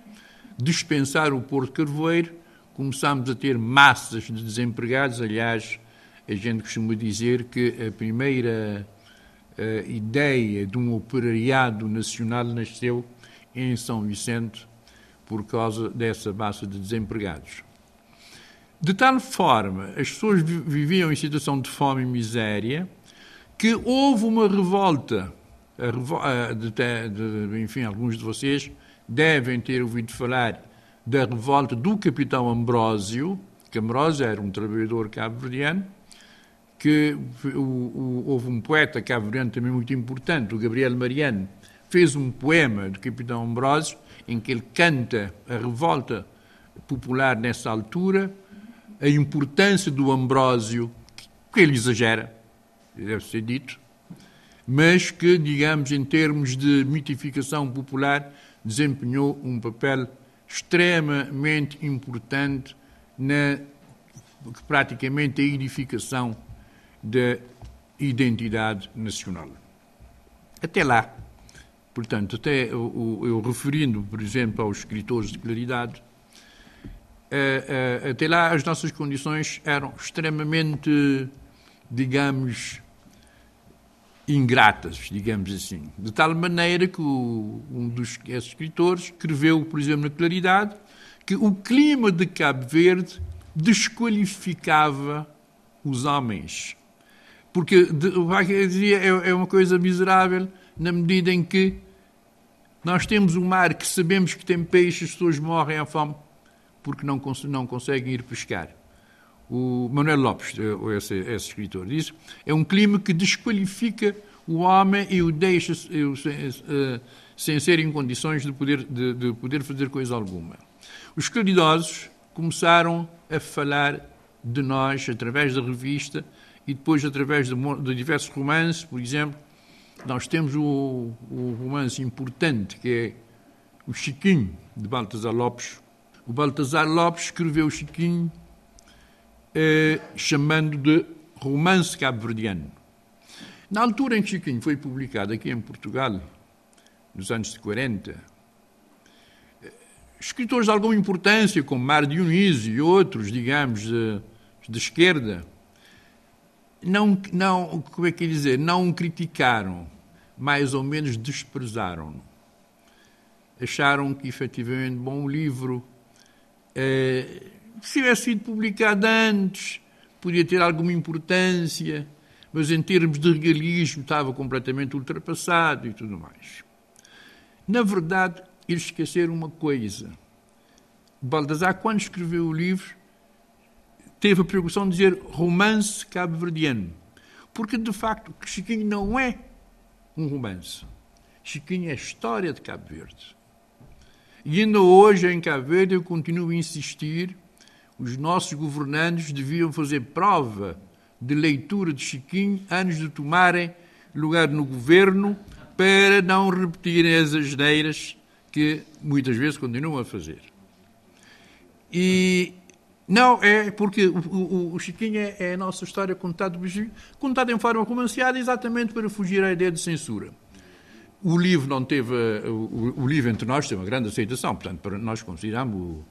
dispensar o Porto Carvoeiro, começámos a ter massas de desempregados. Aliás, a gente costuma dizer que a primeira a ideia de um operariado nacional nasceu em São Vicente por causa dessa massa de desempregados. De tal forma, as pessoas viviam em situação de fome e miséria que houve uma revolta. De, de, enfim, alguns de vocês devem ter ouvido falar da revolta do capitão Ambrósio, que Ambrósio era um trabalhador cabo-verdiano, que o, o, houve um poeta cabo-verdiano também muito importante, o Gabriel Mariano, fez um poema do capitão Ambrósio, em que ele canta a revolta popular nessa altura, a importância do Ambrósio, que ele exagera, deve ser dito, mas que, digamos, em termos de mitificação popular, desempenhou um papel extremamente importante na praticamente a edificação da identidade nacional. Até lá, portanto, até eu, eu referindo, por exemplo, aos escritores de claridade, até lá as nossas condições eram extremamente, digamos, ingratas, digamos assim. De tal maneira que o, um dos escritores escreveu, por exemplo, na Claridade, que o clima de Cabo Verde desqualificava os homens. Porque dizia, é, é uma coisa miserável na medida em que nós temos um mar que sabemos que tem peixes, as pessoas morrem à fome porque não, não conseguem ir pescar. O Manuel Lopes, eh, esse, esse escritor, diz é um clima que desqualifica o homem e o deixa sem, sem ser em condições de poder, de, de poder fazer coisa alguma. Os caridosos começaram a falar de nós através da revista e depois através de, de diversos romances, por exemplo, nós temos o, o, romance importante que é o Chiquinho, de Baltasar Lopes. O Baltasar Lopes escreveu Chiquinho eh, chamando de romance cabo-verdiano. Na altura em que Chiquinho foi publicado aqui em Portugal, nos anos 40, eh, escritores de alguma importância, como Mar Dionísio e outros, digamos, de, de esquerda, não, não, como é que dizer, não criticaram, mais ou menos desprezaram-no. Acharam que, efetivamente, bom, livro, eh, se tivesse sido publicado antes, podia ter alguma importância, mas em termos de realismo estava completamente ultrapassado e tudo mais. Na verdade, eles esqueceram uma coisa. Baldassar, quando escreveu o livro, teve a preocupação de dizer romance cabo-verdiano. Porque, de facto, Chiquinho não é um romance. Chiquinho é a história de Cabo Verde. E ainda hoje, em Cabo Verde, eu continuo a insistir, os nossos governantes deviam fazer prova de leitura de Chiquinho antes de tomarem lugar no governo para não repetirem as asneiras que muitas vezes continuam a fazer. E não, é porque o, o, o Chiquinho é, é, a nossa história contada, contada em forma romanceada exatamente para fugir à ideia de censura. O livro não teve, o, o livro entre nós teve uma grande aceitação, portanto, nós consideramos o,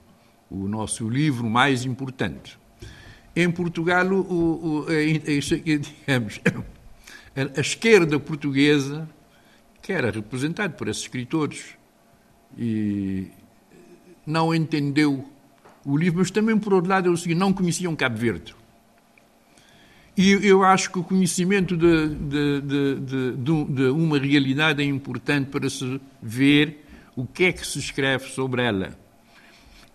o nosso livro mais importante. Em Portugal, o, o, [laughs] digamos, a, a esquerda portuguesa, que era representada por esses escritores, e não entendeu o livro, mas também, por outro lado, é o seguinte: não conheciam Cabo Verde. E eu acho que o conhecimento de, de, de, de, uma realidade é importante para se ver o que é que se escreve sobre ela.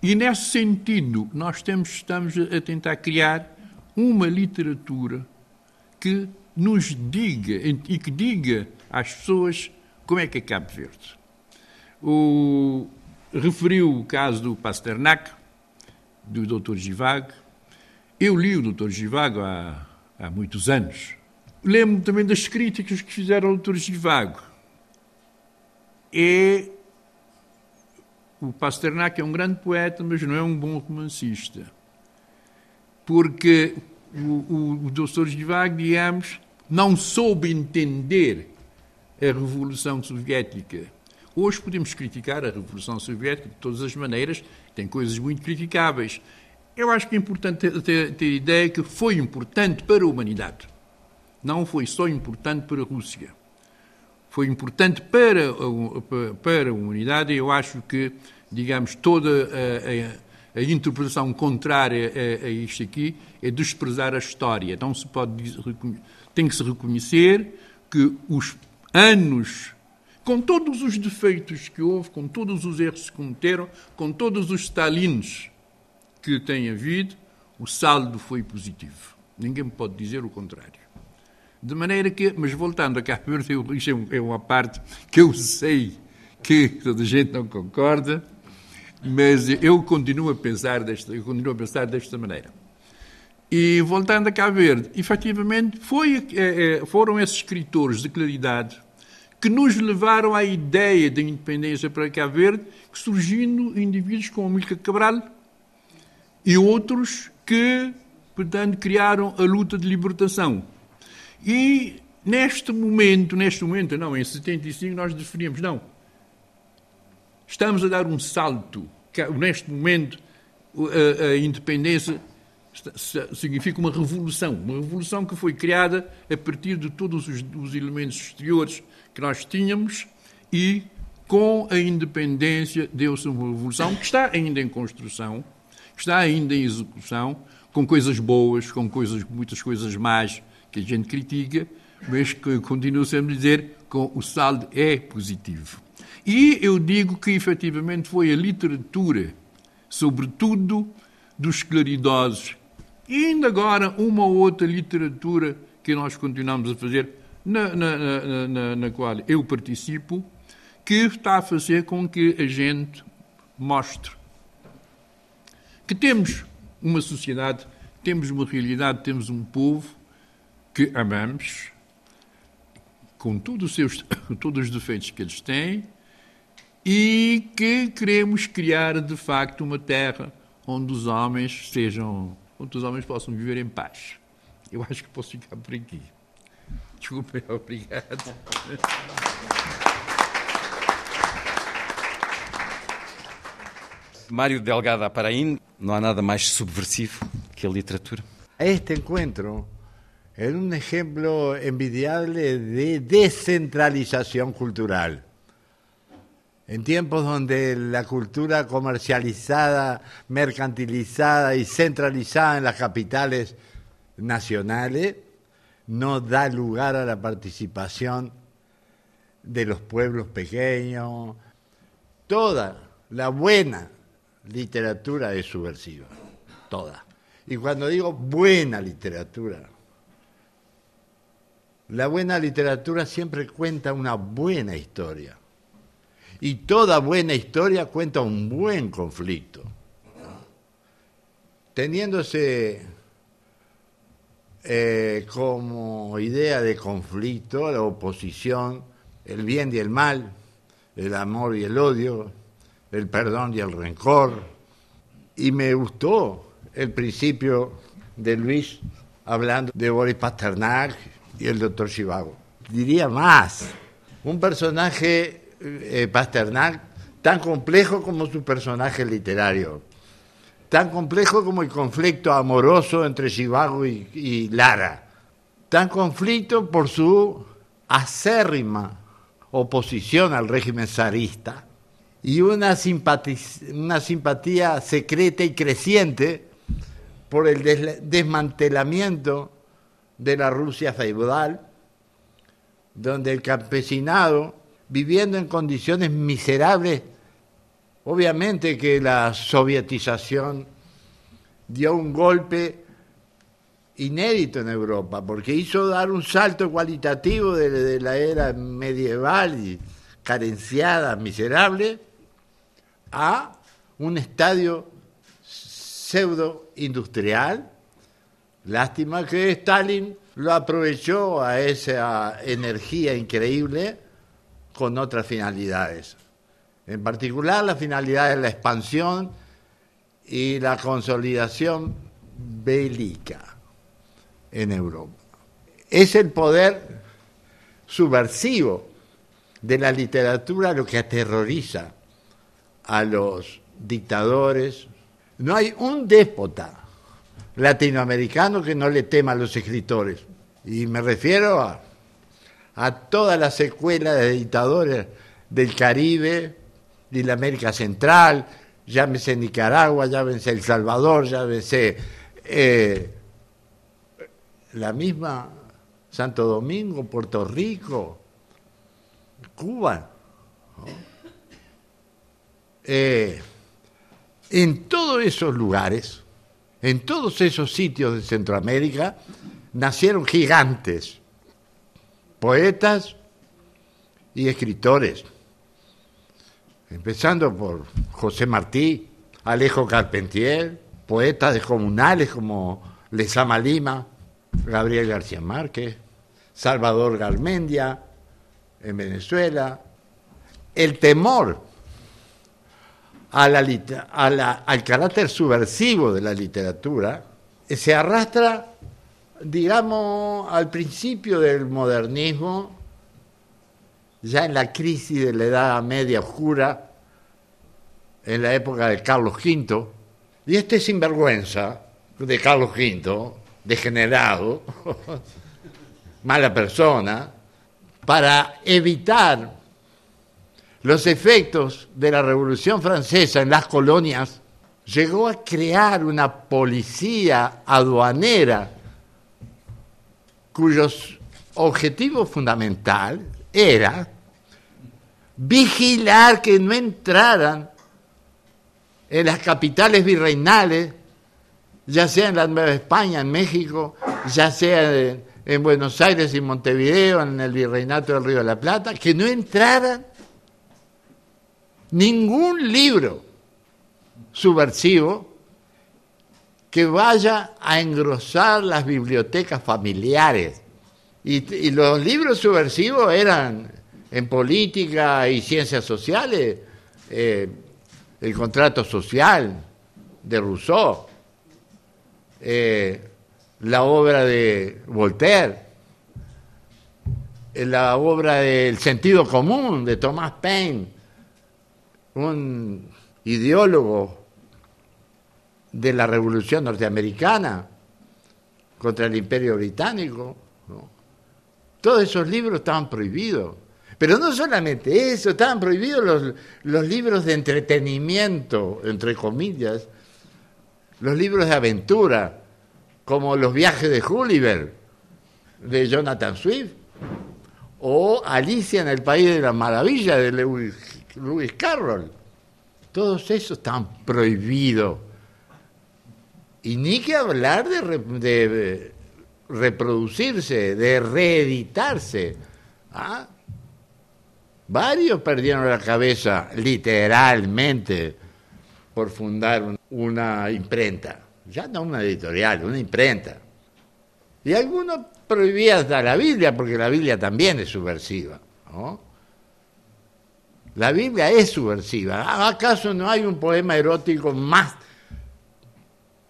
E nesse sentido, nós temos, estamos a tentar criar uma literatura que nos diga e que diga às pessoas como é que é Cabo Verde. O, referiu o caso do Pasternak, do Dr. Givago. Eu li o Dr. Givago há, há muitos anos. Lembro-me também das críticas que fizeram ao Dr. Givago. É o Pasternak é um grande poeta, mas não é um bom romancista. Porque o, o, o Dr. Givago, digamos, não soube entender a Revolução Soviética. Hoje podemos criticar a Revolução Soviética de todas as maneiras, tem coisas muito criticáveis. Eu acho que é importante ter, ter, ideia que foi importante para a humanidade. Não foi só importante para a Rússia foi importante para a, para a humanidade e eu acho que, digamos, toda a, a, a interpretação contrária a, a, isto aqui é desprezar a história. Não se pode, tem que se reconhecer que os anos, com todos os defeitos que houve, com todos os erros que cometeram, com todos os Stalins que tem havido, o saldo foi positivo. Ninguém pode dizer o contrário. De maneira que, mas voltando a Cabo Verde, isto é, é uma parte que eu sei que toda a gente não concorda, mas eu continuo a pensar desta, eu continuo a pensar desta maneira. E voltando a Cabo Verde, efetivamente foi, é, é, foram esses escritores de claridade que nos levaram à ideia da independência para Cabo Verde, surgindo indivíduos como Amílcar Cabral e outros que, portanto, criaram a luta de libertação. E neste momento, neste momento, não, em 75 nós definimos, não. Estamos a dar um salto. Neste momento, a, a independência significa uma revolução, uma revolução que foi criada a partir de todos os, os, elementos exteriores que nós tínhamos e com a independência deu-se uma revolução que está ainda em construção, está ainda em execução, com coisas boas, com coisas, muitas coisas más, que a gente critica, mas que continuo sempre a dizer que o saldo é positivo. E eu digo que efetivamente foi a literatura, sobretudo dos claridosos, e ainda agora uma ou outra literatura que nós continuamos a fazer, na, na, na, na, na qual eu participo, que está a fazer com que a gente mostre que temos uma sociedade, temos uma realidade, temos um povo que amamos, com todos os, seus, [coughs] todos os defeitos que eles têm, e que queremos criar de facto uma terra onde os homens sejam, onde os homens possam viver em paz. Eu acho que posso ficar por aqui. Desculpe, [laughs] obrigado. Mário Delgado Aparaín, não há nada mais subversivo que a literatura? Este encontro es un ejemplo envidiable de descentralización cultural. En tiempos donde la cultura comercializada, mercantilizada y centralizada en las capitales nacionales no da lugar a la participación de los pueblos pequeños. Toda la buena literatura es subversiva, toda. Y cuando digo buena literatura, la buena literatura siempre cuenta una buena historia. Y toda buena historia cuenta un buen conflicto. Teniéndose eh, como idea de conflicto la oposición, el bien y el mal, el amor y el odio, el perdón y el rencor. Y me gustó el principio de Luis hablando de Boris Pasternak y el doctor Chivago. Diría más, un personaje eh, Pasternak tan complejo como su personaje literario, tan complejo como el conflicto amoroso entre Chivago y, y Lara, tan conflicto por su acérrima oposición al régimen zarista y una una simpatía secreta y creciente por el desmantelamiento de la Rusia feudal, donde el campesinado, viviendo en condiciones miserables, Obviamente que la sovietización dio un golpe inédito en Europa, porque hizo dar un salto cualitativo de, la era medieval y carenciada, miserable, a un estadio pseudo industrial. Lástima que Stalin lo aprovechó a esa energía increíble con otras finalidades. En particular la finalidad de la expansión y la consolidación bélica en Europa. Es el poder subversivo de la literatura lo que aterroriza a los dictadores. No hay un déspota latinoamericano que no le tema a los escritores. Y me refiero a, a toda la secuela de dictadores del Caribe y la América Central, llámese Nicaragua, llámese El Salvador, llámese eh, la misma Santo Domingo, Puerto Rico, Cuba. Eh, en todos esos lugares, en todos esos sitios de Centroamérica, nacieron gigantes, poetas y escritores, empezando por José Martí, Alejo Carpentier, poetas de comunales como Lezama Lima, Gabriel García Márquez, Salvador Garmendia en Venezuela, el temor a al carácter subversivo de la literatura se arrastra, digamos, al principio del modernismo, ya en la crisis de la Edad Media Oscura, en la época de Carlos V, y este sinvergüenza de Carlos V degenerado, [laughs] mala persona, para evitar los efectos de la Revolución Francesa en las colonias, llegó a crear una policía aduanera cuyo objetivo fundamental era vigilar que no entraran en las capitales virreinales ya sea en la Nueva España, en México, ya sea en, Buenos Aires y Montevideo, en el Virreinato del Río de la Plata, que no entrara ningún libro subversivo que vaya a engrosar las bibliotecas familiares. Y, los libros subversivos eran en política y ciencias sociales, eh, el contrato social de Rousseau, eh, la obra de Voltaire, eh, la obra del sentido común de Thomas Paine, un ideólogo de la Revolución Norteamericana contra el Imperio Británico. Todos esos libros estaban prohibidos. Pero no solamente eso, estaban prohibidos los, los libros de entretenimiento, entre comillas, los libros de aventura, como Los viajes de Gulliver, de Jonathan Swift, o Alicia en el País de la Maravilla, de Lewis, Carroll. Todos esos están prohibidos. Y ni que hablar de, reproducirse, de reeditarse. ¿Ah? Varios perdieron la cabeza, literalmente, por fundar una imprenta, ya no una editorial, una imprenta. Y algunos prohibían hasta la Biblia, porque la Biblia también es subversiva. La Biblia es subversiva. ¿Acaso no hay un poema erótico más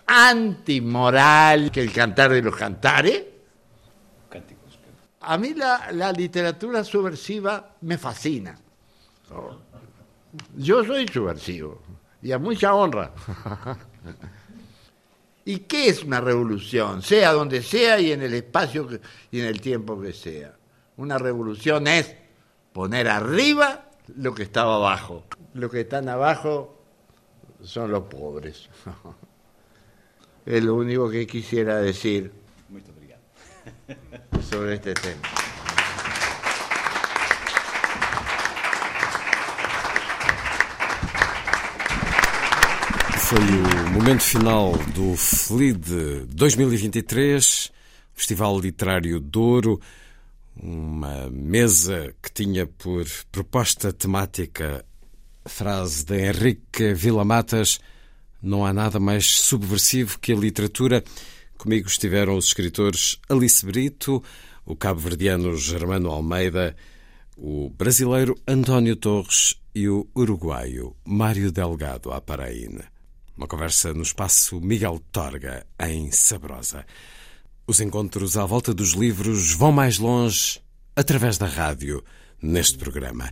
antimoral que el cantar de los cantares? A mí la, la literatura subversiva me fascina. Yo soy subversivo y a mucha honra. ¿Y qué es una revolución? Sea donde sea y en el espacio y en el tiempo que sea. Una revolución es poner arriba lo que estaba abajo. Lo que están abajo son los pobres. [laughs] es lo único que quisiera decir [laughs] sobre este tema. foi o momento final do FLID 2023, Festival Literário Douro, uma mesa que tinha por proposta temática a frase de Henrique Villamatas: Não há nada mais subversivo que a literatura. Comigo estiveram os escritores Alice Brito, o cabo-verdiano Germano Almeida, o brasileiro António Torres e o uruguaio Mário Delgado Aparaína. Uma conversa no espaço Miguel Torga, em Sabrosa. Os encontros à volta dos livros vão mais longe através da rádio, neste programa.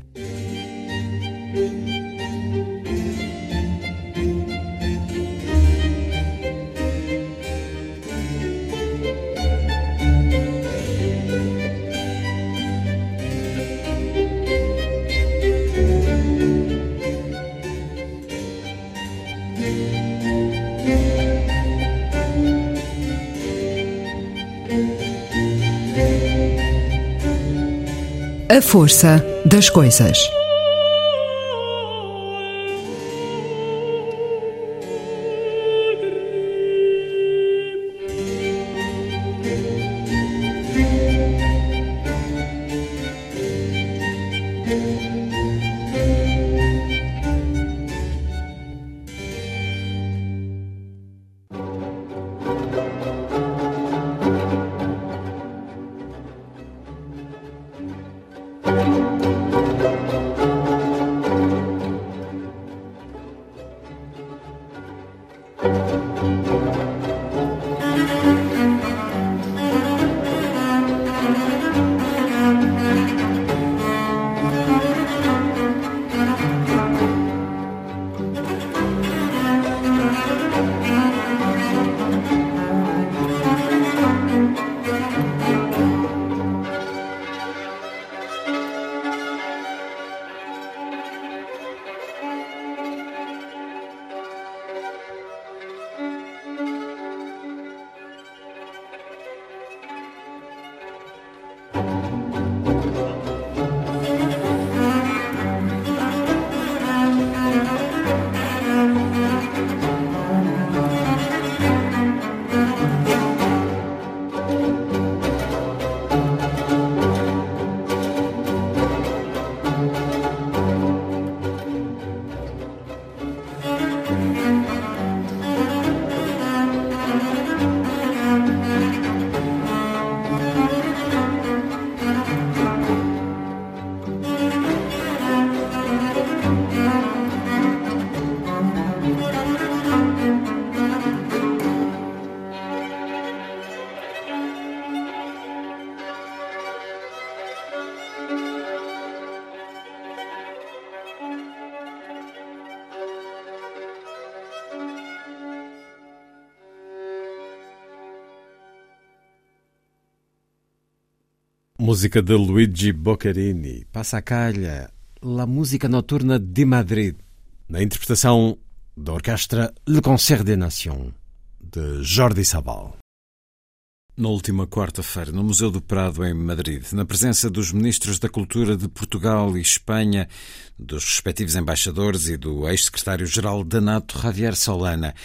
A força das coisas. Música de Luigi Boccherini, passa a calha, La Música Noturna de Madrid, na interpretação da orquestra Le Concert des Nations, de Jordi Sabal. Na última quarta-feira, no Museu do Prado, em Madrid, na presença dos ministros da Cultura de Portugal e Espanha, dos respectivos embaixadores e do ex-secretário-geral da NATO, Javier Solana,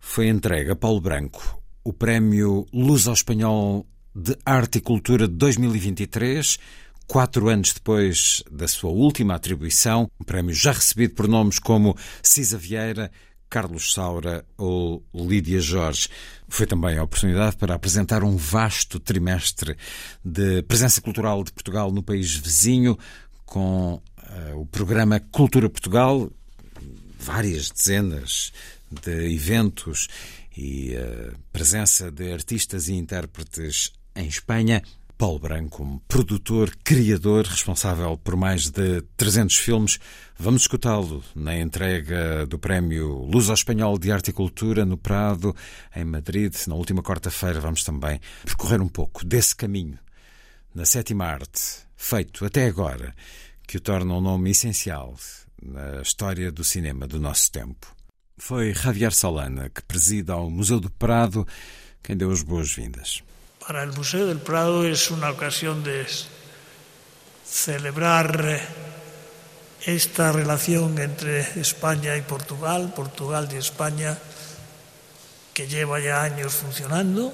foi entregue a Paulo Branco o prémio Luz ao Espanhol de Arte e Cultura de 2023, quatro anos depois da sua última atribuição, um prémio já recebido por nomes como Cisa Vieira, Carlos Saura ou Lídia Jorge. Foi também a oportunidade para apresentar um vasto trimestre de presença cultural de Portugal no país vizinho, com uh, o programa Cultura Portugal, várias dezenas de eventos e a uh, presença de artistas e intérpretes em Espanha. Paulo Branco, como produtor, criador, responsável por mais de 300 filmes. Vamos escutá-lo na entrega do Prémio Luz ao Espanhol de Arte e Cultura no Prado, em Madrid. Na última quarta-feira vamos também percorrer um pouco desse caminho na sétima arte, feito até agora, que o torna um nome essencial na história do cinema do nosso tempo. Foi Javier Solana, que presida ao Museu do Prado, quem deu as boas-vindas. Para el Museo del Prado es una ocasión de celebrar esta relación entre España y Portugal, Portugal y España, que lleva ya años funcionando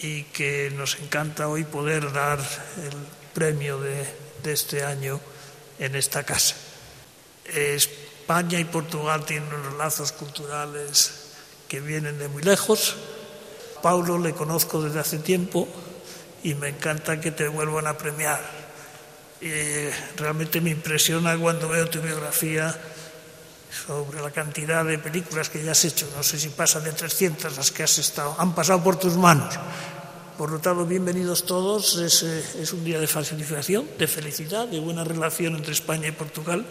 y que nos encanta hoy poder dar el premio de, de este año en esta casa. España y Portugal tienen unos lazos culturales que vienen de muy lejos. Paulo le conozco desde hace tiempo y me encanta que te vuelvan a premiar. Realmente me impresiona cuando veo tu biografía sobre la cantidad de películas que ya has hecho. No sé si pasan de 300 las que has estado, han pasado por tus manos. Por lo tanto, bienvenidos todos. Es, es un día de facilitación, de felicidad, de buena relación entre España y Portugal.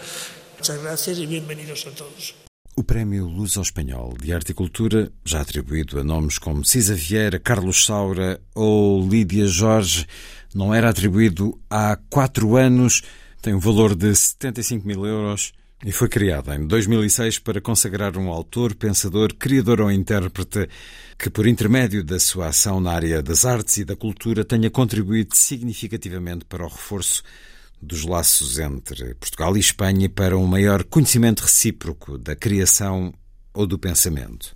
Muchas gracias y bienvenidos a todos. O Prémio Luso-Espanhol de Arte e Cultura, já atribuído a nomes como Cisa Vieira, Carlos Saura ou Lídia Jorge, não era atribuído há quatro anos, tem um valor de 75 mil euros e foi criado em 2006 para consagrar um autor, pensador, criador ou intérprete que, por intermédio da sua ação na área das artes e da cultura, tenha contribuído significativamente para o reforço dos laços entre Portugal e Espanha para um maior conhecimento recíproco da criação ou do pensamento.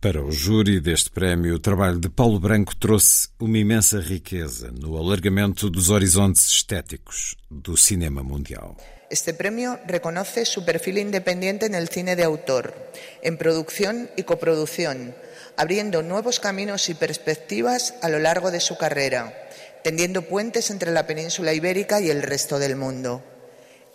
Para o júri deste prémio, o trabalho de Paulo Branco trouxe uma imensa riqueza no alargamento dos horizontes estéticos do cinema mundial. Este premio reconoce su perfil independiente en el cine de autor, en producción y coproducción, abriendo nuevos caminos y perspectivas a lo largo de su carrera, tendiendo puentes entre la península ibérica y el resto del mundo.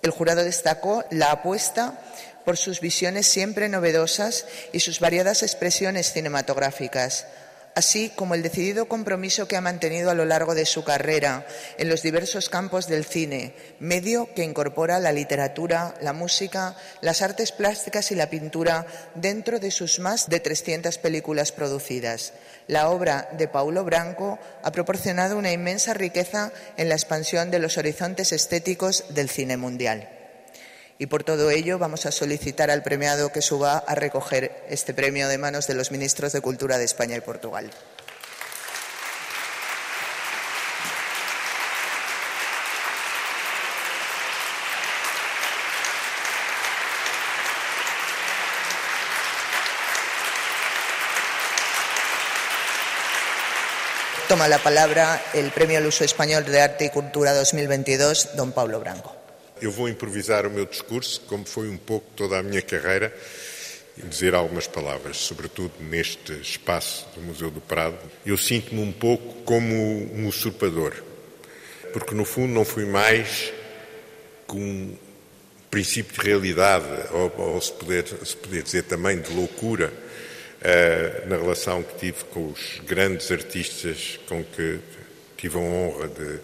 El jurado destacó la apuesta por sus visiones siempre novedosas y sus variadas expresiones cinematográficas, así como el decidido compromiso que ha mantenido a lo largo de su carrera en los diversos campos del cine, medio que incorpora la literatura, la música, las artes plásticas y la pintura dentro de sus más de 300 películas producidas. La obra de Paulo Branco ha proporcionado una inmensa riqueza en la expansión de los horizontes estéticos del cine mundial. Y por todo ello vamos a solicitar al premiado que suba a recoger este premio de manos de los ministros de Cultura de España y Portugal. Toma la palabra el Premio Luso Español de Arte y Cultura 2022, don Paulo Branco. Eu vou improvisar o meu discurso, como foi um pouco toda a minha carreira, e dizer algumas palavras, sobretudo neste espaço do Museu do Prado. Eu sinto-me um pouco como um usurpador, porque no fundo não fui mais que um princípio de realidade, ou, ou se, poder, se poder dizer também de loucura, na relação que tive com os grandes artistas com que tive a honra de,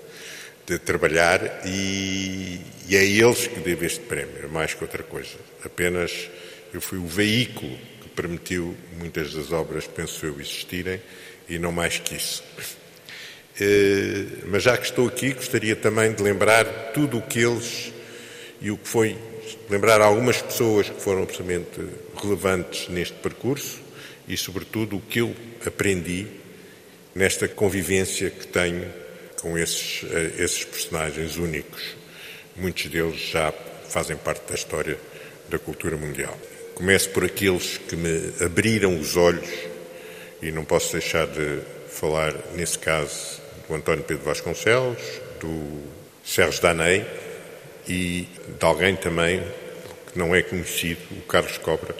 de trabalhar e, e é a eles que devo este prémio, mais que outra coisa. Apenas eu fui o veículo que permitiu muitas das obras, penso eu, existirem e não mais que isso. Uh, mas já que estou aqui, gostaria também de lembrar tudo o que eles e o que foi, lembrar algumas pessoas que foram absolutamente relevantes neste percurso e, sobretudo, o que eu aprendi nesta convivência que tenho com esses, eh, esses personagens únicos. Muitos deles já fazem parte da história da cultura mundial. Começo por aqueles que me abriram os olhos, e não posso deixar de falar, nesse caso, do António Pedro Vasconcelos, do Sérgio Danei e de alguém também que não é conhecido, o Carlos Cobra,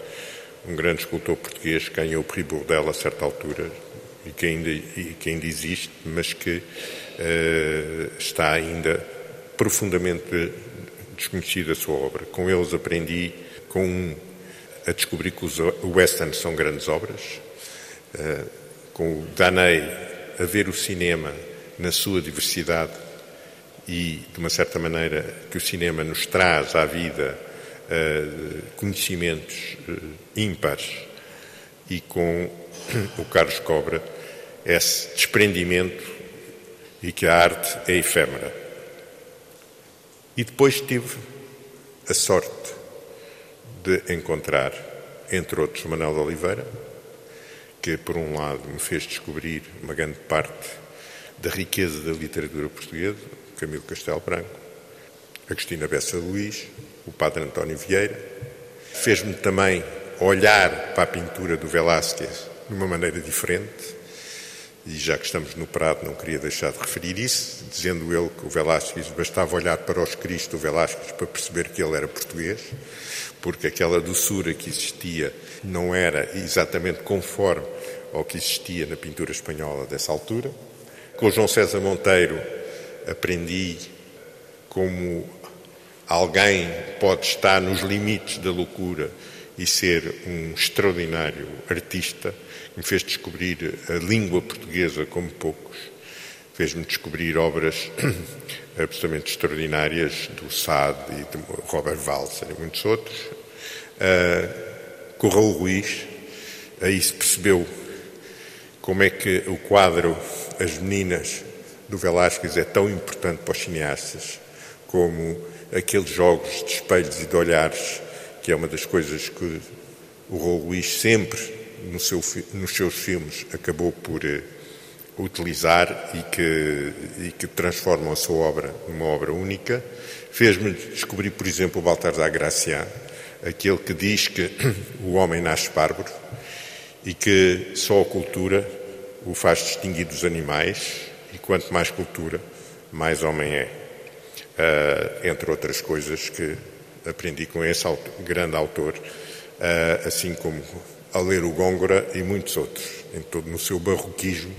um grande escultor português que ganhou o Prix Bourdelle a certa altura e que ainda, e que ainda existe, mas que uh, está ainda profundamente desconhecida a sua obra. Com eles aprendi com um, a descobrir que os westerns são grandes obras, uh, com o Danei a ver o cinema na sua diversidade e, de uma certa maneira, que o cinema nos traz à vida uh, conhecimentos uh, ímpares e com o Carlos Cobra esse desprendimento e que a arte é efêmera. E depois tive a sorte de encontrar, entre outros, Manuel de Oliveira, que, por um lado, me fez descobrir uma grande parte da riqueza da literatura portuguesa, Camilo Castelo Branco, Agostina Bessa Luís, o padre António Vieira. Fez-me também olhar para a pintura do Velázquez de uma maneira diferente. E já que estamos no Prado, não queria deixar de referir isso, dizendo ele que o Velázquez bastava olhar para os Cristos do Velázquez para perceber que ele era português, porque aquela doçura que existia não era exatamente conforme ao que existia na pintura espanhola dessa altura. Com João César Monteiro aprendi como alguém pode estar nos limites da loucura e ser um extraordinário artista, me fez descobrir a língua portuguesa como poucos, fez-me descobrir obras [clears throat] absolutamente extraordinárias do Sade e de Robert Walser e muitos outros. Uh, com o Ruiz, aí se percebeu como é que o quadro As Meninas do Velázquez é tão importante para os cineastas, como aqueles jogos de espelhos e de olhares, que é uma das coisas que o Raul Luís sempre no seu, nos seus filmes acabou por uh, utilizar e que, e que a sua obra numa obra única. Fez-me descobrir, por exemplo, o Baltasar Gracián, aquele que diz que [clears throat] o homem nasce bárbaro e que só a cultura o faz distinguir dos animais e quanto mais cultura, mais homem é. Uh, entre outras coisas que aprendi com esse grande autor, uh, assim como a ler o Góngora e muitos outros. Em todo, no seu barroquismo,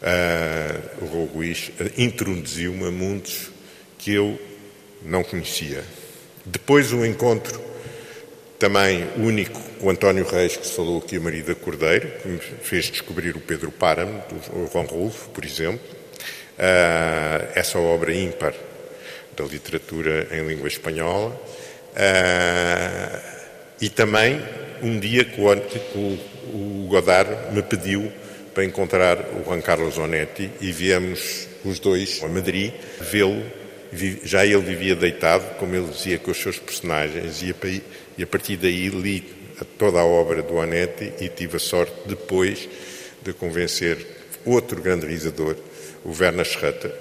uh, o Roguiz introduziu-me a mundos que eu não conhecia. Depois um encontro também único com o António Reis, que se falou aqui, a Marida Cordeiro, que me fez descobrir o Pedro Páramo, do Juan Rulfo, por exemplo. Essa obra ímpar da literatura em língua espanhola. Uh, e também, um dia que o, o Godard me pediu para encontrar o Juan Carlos Onetti e viemos os dois a Madrid vê-lo. Já ele vivia deitado, como ele dizia, com os seus personagens, e a, partir daí li toda a obra do Onetti e tive a sorte depois de convencer outro grande realizador, o Werner Schroeter,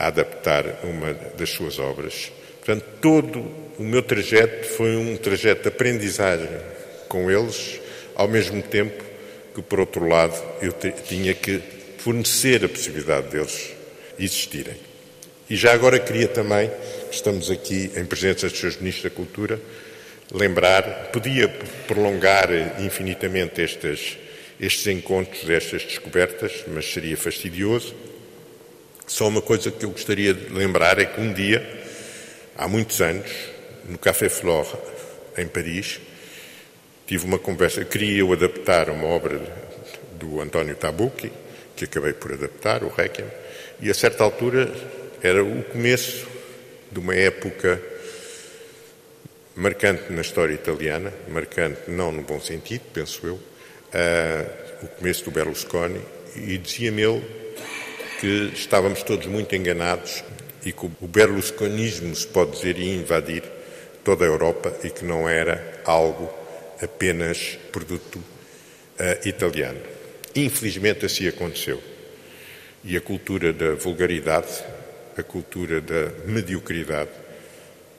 a adaptar uma das suas obras. Portanto, todo o meu trajeto foi um trajeto de aprendizagem com eles, ao mesmo tempo que, por outro lado, eu tinha que fornecer a possibilidade deles existirem. E já agora queria também, estamos aqui em presença dos seus ministros da Cultura, lembrar, podia prolongar infinitamente estes, estes encontros, estas descobertas, mas seria fastidioso. Só uma coisa que eu gostaria de lembrar é que um dia, há muitos anos, no Café Flore, em Paris, tive uma conversa, queria eu adaptar uma obra do António Tabucchi, que acabei por adaptar, o Requiem, e a certa altura era o começo de uma época marcante na história italiana, marcante não no bom sentido, penso eu, uh, o começo do Berlusconi, e dizia-me ele que estávamos todos muito enganados e que o berlusconismo, se pode dizer, ia invadir toda a Europa e que não era algo apenas produto uh, italiano. Infelizmente assim aconteceu. E a cultura da vulgaridade, a cultura da mediocridade,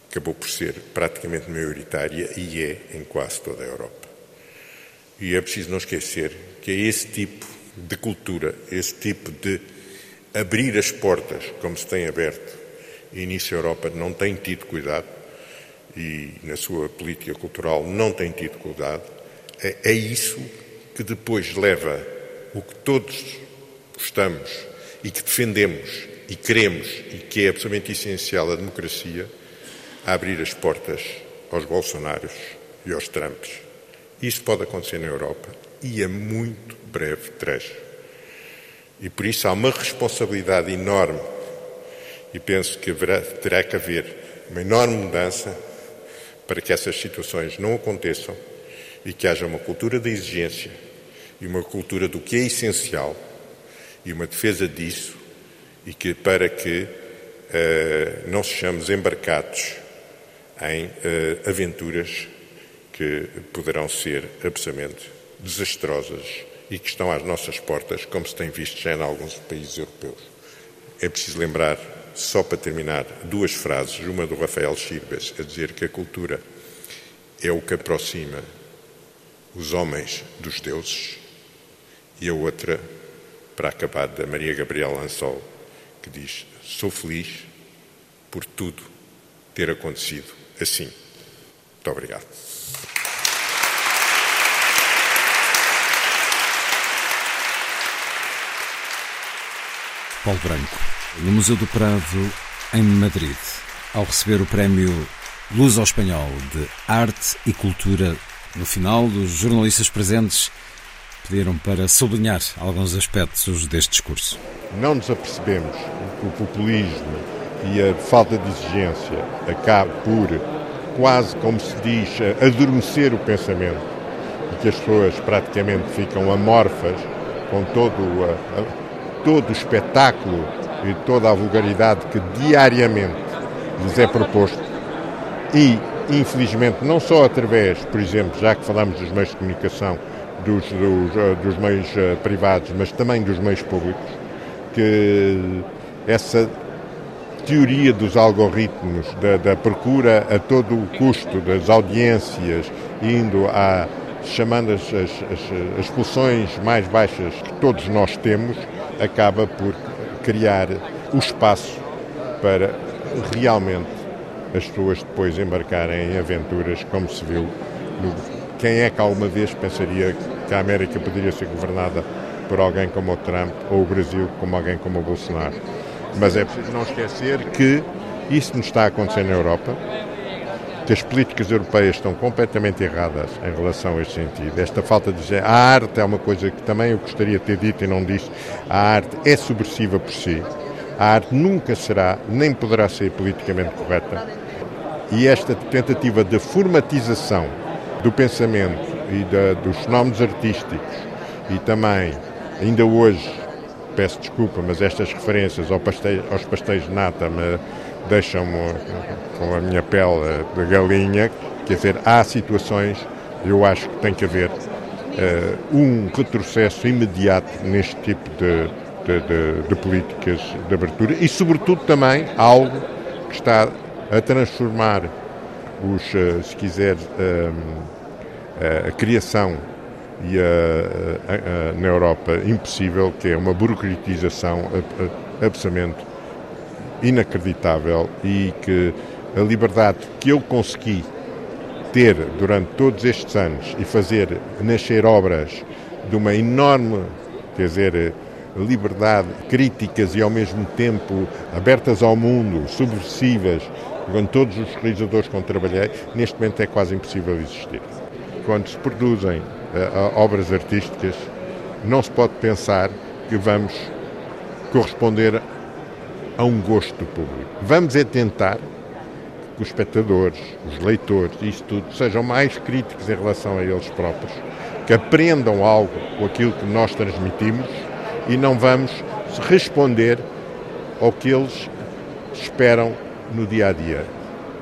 acabou por ser praticamente maioritária e é em quase toda a Europa. E é preciso não esquecer que é esse tipo de cultura, esse tipo de abrir as portas, como se tem aberto, e nisso a Europa não tem tido cuidado, e na sua política cultural não tem tido cuidado, é, é isso que depois leva o que todos gostamos e que defendemos e queremos e que é absolutamente essencial a democracia, a abrir as portas aos Bolsonaros e aos Trumps. Isso pode acontecer na Europa e a muito breve trecho. E por isso há uma responsabilidade enorme, e penso que haverá, terá que haver uma enorme mudança para que essas situações não aconteçam e que haja uma cultura da exigência e uma cultura do que é essencial e uma defesa disso e que para que uh, não sejamos embarcados em uh, aventuras que poderão ser absolutamente desastrosas e que estão às nossas portas, como se tem visto já em alguns países europeus. É preciso lembrar só para terminar, duas frases, uma do Rafael Chirbas, a dizer que a cultura é o que aproxima os homens dos deuses, e a outra, para acabar, da Maria Gabriela Ansol, que diz: Sou feliz por tudo ter acontecido assim. Muito obrigado. Paulo Branco, no Museu do Prado, em Madrid, ao receber o prémio Luz ao Espanhol de Arte e Cultura. No final, os jornalistas presentes pediram para sublinhar alguns aspectos deste discurso. Não nos apercebemos que o populismo e a falta de exigência acaba por, quase como se diz, adormecer o pensamento e que as pessoas praticamente ficam amorfas com todo, a, todo o espetáculo e toda a vulgaridade que diariamente lhes é proposto. E, infelizmente, não só através, por exemplo, já que falamos dos meios de comunicação, dos, dos, dos meios eh, privados, mas também dos meios públicos, que essa teoria dos algoritmos, da, da, procura a todo o custo das audiências, indo a chamando as, as, as, as pulsões mais baixas que todos nós temos, acaba por criar o espaço para realmente as pessoas depois embarcarem em aventuras, como se viu. No, quem é que alguma vez pensaria que a América poderia ser governada por alguém como o Trump ou o Brasil como alguém como o Bolsonaro? Mas é preciso não esquecer que isso nos está a acontecer na Europa, que as políticas europeias estão completamente erradas em relação a este sentido. Esta falta de a arte é uma coisa que também eu gostaria de ter dito e não disse. A arte é subversiva por si. A arte nunca será, nem poderá ser politicamente correta. E esta tentativa de formatização do pensamento e dos fenómenos artísticos e também, ainda hoje, peço desculpa, mas estas referências ao pastéis, aos pastéis de nata me deixam-me com a minha pele de galinha. Quer dizer, há situações, eu acho que tem que haver uh, um retrocesso imediato neste tipo de, de, de, de, políticas de abertura e, sobretudo, também algo que está a transformar os, uh, se quiser, uh, a criação e a, a, a, na Europa impossível, que é uma burocratização absolutamente inacreditável e que a liberdade que eu consegui ter durante todos estes anos e fazer nascer obras de uma enorme, quer dizer, liberdade, críticas e ao mesmo tempo abertas ao mundo, subversivas, com todos os realizadores com que trabalhei, neste momento é quase impossível existir. Quando se produzem uh, obras artísticas, não se pode pensar que vamos corresponder a um gosto do público. Vamos é tentar que os espectadores, os leitores, isto tudo, sejam mais críticos em relação a eles próprios, que aprendam algo com aquilo que nós transmitimos e não vamos responder ao que eles esperam no dia a dia.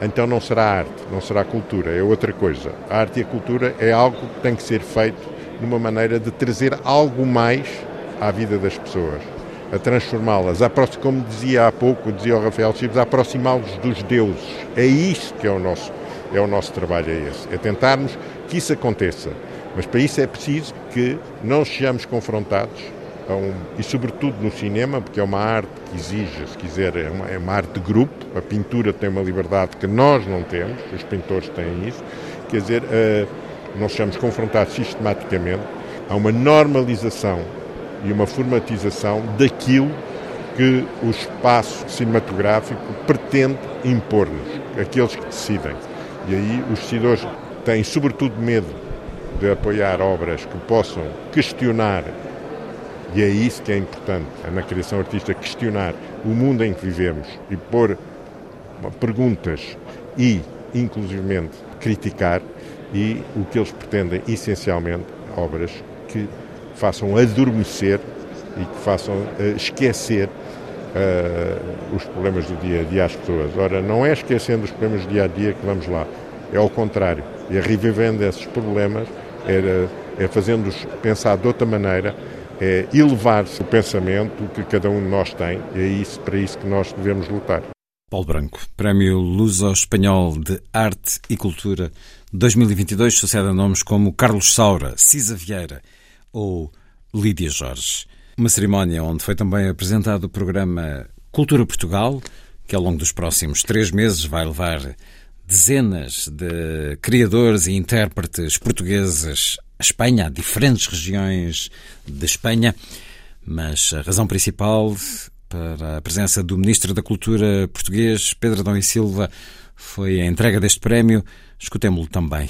Então não será arte, não será cultura, é outra coisa. A arte e a cultura é algo que tem que ser feito numa maneira de trazer algo mais à vida das pessoas, a transformá-las, como dizia há pouco, dizia o Rafael Chibes, a aproximá-los dos deuses. É isso que é o nosso, é o nosso trabalho, é esse. É tentarmos que isso aconteça. Mas para isso é preciso que não sejamos confrontados um, e sobretudo no cinema, porque é uma arte que exige, se quiser, é uma, é uma, arte de grupo, a pintura tem uma liberdade que nós não temos, os pintores têm isso, quer dizer, uh, nós somos confrontados sistematicamente a uma normalização e uma formatização daquilo que o espaço cinematográfico pretende impor-nos, aqueles que decidem. E aí os decidores têm sobretudo medo de apoiar obras que possam questionar e é isso que é importante é na criação artística, questionar o mundo em que vivemos e pôr perguntas e, inclusivamente, criticar e o que eles pretendem, essencialmente, obras que façam adormecer e que façam uh, esquecer uh, os problemas do dia a dia às pessoas. Ora, não é esquecendo os problemas do dia a dia que vamos lá, é ao contrário. É revivendo esses problemas, é, é fazendo-os pensar de outra maneira, é elevar o pensamento que cada um de nós tem, e é isso, para isso que nós devemos lutar. Paulo Branco, Prémio Luso-Espanhol de Arte e Cultura 2022, sucede a nomes como Carlos Saura, Cisa Vieira ou Lídia Jorge. Uma cerimónia onde foi também apresentado o programa Cultura Portugal, que ao longo dos próximos três meses vai levar dezenas de criadores e intérpretes portugueses a Espanha, a diferentes regiões de Espanha. Mas a razão principal para a presença do Ministro da Cultura português, Pedro Adão e Silva, foi a entrega deste prémio. Escutemos-lo também.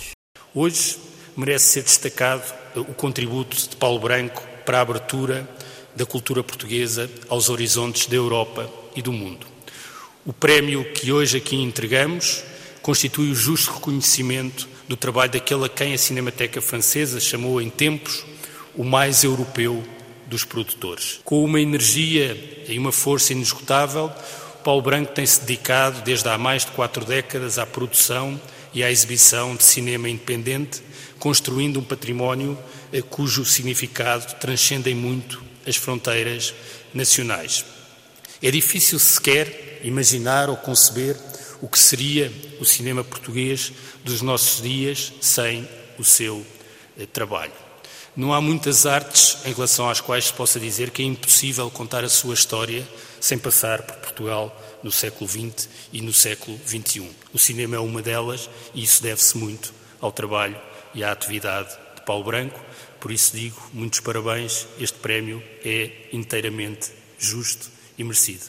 Hoje merece ser destacado o contributo de Paulo Branco para a abertura da cultura portuguesa aos horizontes da Europa e do mundo. O prémio que hoje aqui entregamos constitui o justo reconhecimento do trabalho daquele a quem a Cinemateca Francesa chamou em tempos o mais europeu dos produtores. Com uma energia e uma força inesgotável, Paulo Branco tem-se dedicado desde há mais de quatro décadas à produção e à exibição de cinema independente, construindo um património eh, cujo significado transcende muito as fronteiras nacionais. É difícil sequer imaginar ou conceber o que seria o cinema português dos nossos dias sem o seu eh, trabalho. Não há muitas artes em relação às quais se possa dizer que é impossível contar a sua história sem passar por Portugal no século XX e no século XXI. O cinema é uma delas e isso deve-se muito ao trabalho e à atividade de Paulo Branco. Por isso digo, muitos parabéns, este prémio é inteiramente justo e merecido.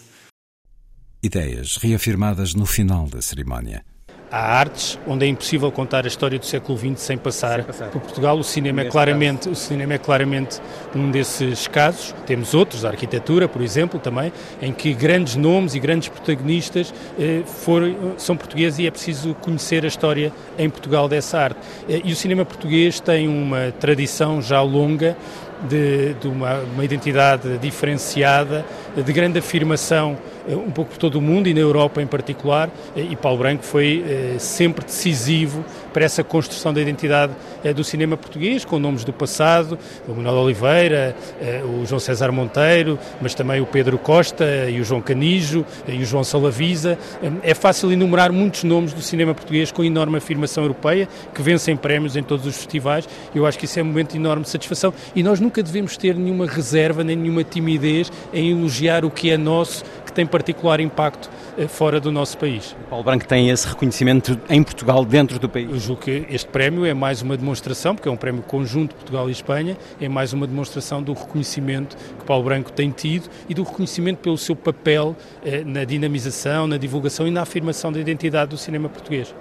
Ideias reafirmadas no final da cerimónia. Há artes onde é impossível contar a história do século XX sem passar, sem passar. por Portugal. O cinema, é claramente, o cinema é claramente um desses casos. Temos outros, a arquitetura, por exemplo, também, em que grandes nomes e grandes protagonistas eh, foram, são portugueses e é preciso conhecer a história em Portugal dessa arte. Eh, e o cinema português tem uma tradição já longa de, de uma, uma, identidade diferenciada, de grande afirmação eh, um pouco por todo o mundo e na Europa em particular, eh, e Paulo Branco foi eh, sempre decisivo para essa construção da identidade do cinema português, com nomes do passado, o Manuel Oliveira, o João César Monteiro, mas também o Pedro Costa e o João Canijo e o João Salavisa. É fácil enumerar muitos nomes do cinema português com enorme afirmação europeia, que vencem prémios em todos os festivais. Eu acho que isso é um momento de enorme satisfação e nós nunca devemos ter nenhuma reserva nem nenhuma timidez em elogiar o que é nosso, que tem particular impacto eh, fora do nosso país. Paulo Branco tem esse reconhecimento em Portugal, dentro do país? Eu julgo que este prémio é mais uma demonstração, porque é um prémio conjunto de Portugal e Espanha, é mais uma demonstração do reconhecimento que Paulo Branco tem tido e do reconhecimento pelo seu papel eh, na dinamização, na divulgação e na afirmação da identidade do cinema português.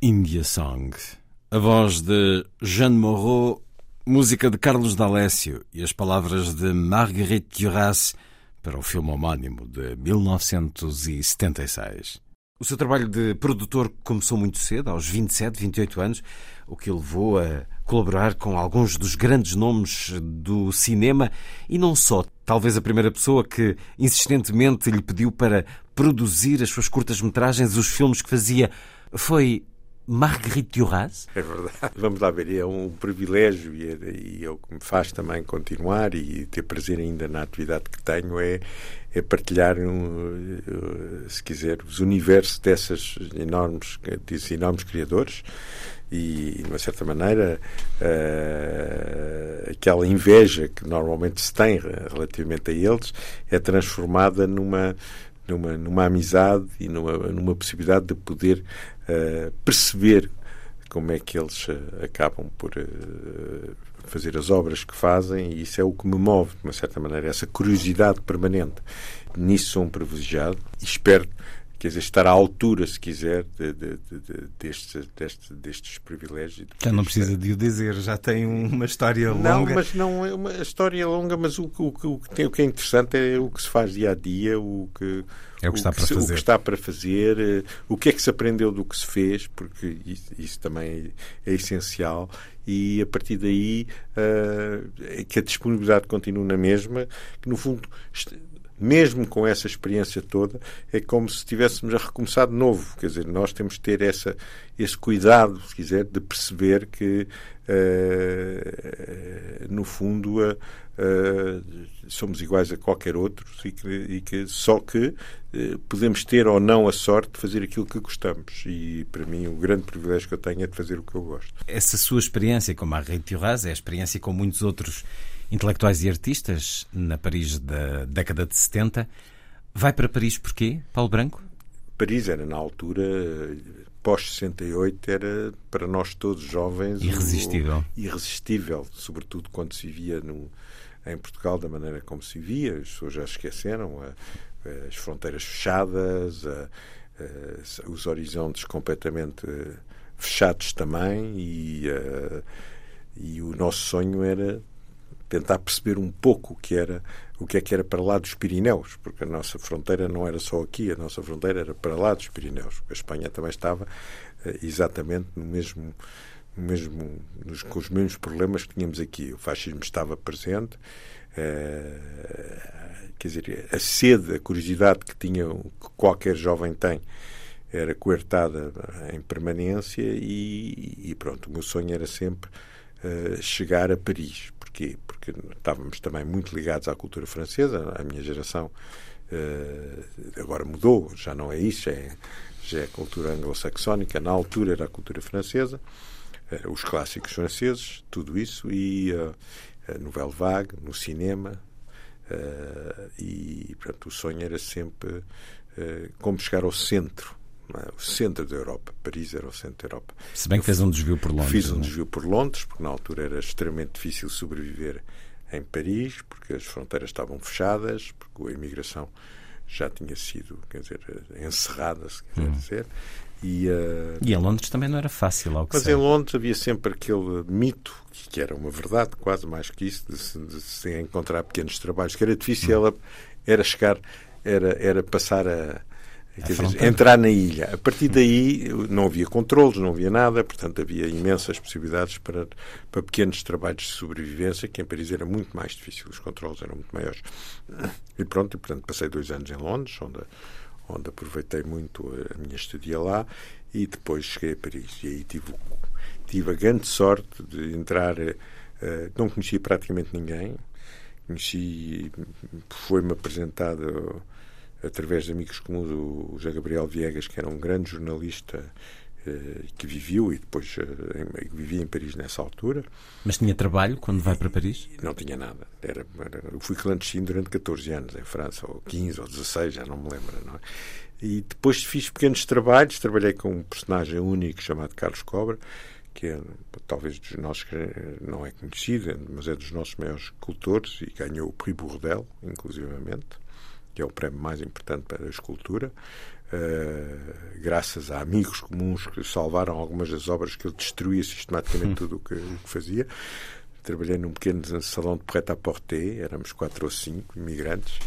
India Song. A voz de Jeanne Moreau, música de Carlos D'Alessio e as palavras de Marguerite Duras para o filme homónimo de 1976. O seu trabalho de produtor começou muito cedo, aos 27, 28 anos, o que o levou a colaborar com alguns dos grandes nomes do cinema e não só. Talvez a primeira pessoa que insistentemente lhe pediu para produzir as suas curtas-metragens, os filmes que fazia, foi Marguerite Duras? É verdade. [laughs] Vamos lá ver, é um privilégio e é, e é o que me faz também continuar e ter prazer ainda na atividade que tenho é, é partilhar, um, se quiser, os universos dessas enormes, desses enormes criadores e, de uma certa maneira, uh, aquela inveja que normalmente se tem relativamente a eles é transformada numa numa, numa amizade e numa, numa possibilidade de poder uh, perceber como é que eles uh, acabam por uh, fazer as obras que fazem e isso é o que me move, de uma certa maneira, essa curiosidade permanente. Nisso sou um privilegiado e espero quer dizer, estar à altura, se quiser, de, de, de, destes, destes, destes privilégios. Já não precisa de o dizer, já tem uma história longa. Não, mas não é uma história longa, mas o, o, o, que, tem, o que é interessante é o que se faz dia a dia, o que, é o que, está, para se, fazer. o que está para fazer, o que é que se aprendeu do que se fez, porque isso, isso também é, é, essencial. E a partir daí uh, que a disponibilidade continue na mesma, que no fundo mesmo com essa experiência toda, é como se estivéssemos a recomeçar de novo. Quer dizer, nós temos de ter essa, esse cuidado, se quiser, de perceber que, uh, no fundo, uh, uh, somos iguais a qualquer outro e que, e que só que podemos ter ou não a sorte de fazer aquilo que gostamos. E, para mim, o grande privilégio que eu tenho é de fazer o que eu gosto. Essa sua experiência com Marguerite Duras é a experiência com muitos outros intelectuais e artistas na Paris da década de 70. Vai para Paris porquê, Paulo Branco? Paris era, na altura, pós-68, era para nós todos jovens. Irresistível. Irresistível, sobretudo quando se via no, em Portugal da maneira como se via. As pessoas já esqueceram a, as fronteiras fechadas, a, a, os horizontes completamente fechados também. E, e o nosso sonho era tentar perceber um pouco o que era o que é que era para lá dos Pirineus, porque a nossa fronteira não era só aqui, a nossa fronteira era para lá dos Pirineus. A Espanha também estava uh, exatamente no mesmo mesmo nos, com os mesmos problemas que tínhamos aqui. O fascismo estava presente. Uh, quer dizer, a sede, a curiosidade que tinha que qualquer jovem tem era coertada em permanência e, e pronto, o meu sonho era sempre uh, chegar a Paris. Porquê? Porque estávamos também muito ligados à cultura francesa. A minha geração uh, agora mudou, já não é isso, já é, já é cultura anglo-saxónica. Na altura era a cultura francesa, uh, os clássicos franceses, tudo isso, e a Nouvelle Vague, no cinema. e, portanto, o sonho era sempre como chegar ao centro? O centro da Europa. Paris era o centro da Europa. Se bem que fez um desvio por Londres. Fiz um é? desvio por Londres, porque na altura era extremamente difícil sobreviver em Paris, porque as fronteiras estavam fechadas, porque a imigração já tinha sido, quer dizer, encerrada, se quiser Hum. dizer. E, uh, E em Londres também não era fácil, ao que mas sei. em Londres havia sempre aquele mito, que que era uma verdade, quase mais que isso, de se, de se encontrar pequenos trabalhos, que era difícil, Hum. ela, era chegar, era, era passar a. quer dizer, entrar na ilha. A partir daí não havia controles, não havia nada, portanto havia imensas possibilidades para, para pequenos trabalhos de sobrevivência, que em Paris era muito mais difícil, os controles eram muito maiores. E pronto, e, portanto passei dois anos em Londres, onde, onde aproveitei muito a minha estadia lá, e depois cheguei a Paris. E aí tive, tive a grande sorte de entrar, eh, não conhecia praticamente ninguém, conheci, foi-me apresentado através de amigos comuns o José Gabriel Viegas, que era um grande jornalista eh, que viveu e depois eh, vivia em Paris nessa altura. Mas tinha trabalho quando vai para Paris? Não tinha nada. Era, era- eu fui clandestino durante 14 anos em França, ou 15 ou 16, já não me lembro. Não é? E depois fiz pequenos trabalhos. Trabalhei com um personagem único chamado Carlos Cobra, que é talvez dos nossos, não é conhecido, mas é dos nossos maiores cultores e ganhou o Prix Bourdel, inclusivamente, que é o prémio mais importante para a escultura. Uh, graças a amigos comuns que salvaram algumas das obras que ele destruía sistematicamente [laughs] tudo o que, o que fazia. Trabalhei num pequeno salão de prêt-à-porter, éramos quatro ou cinco imigrantes,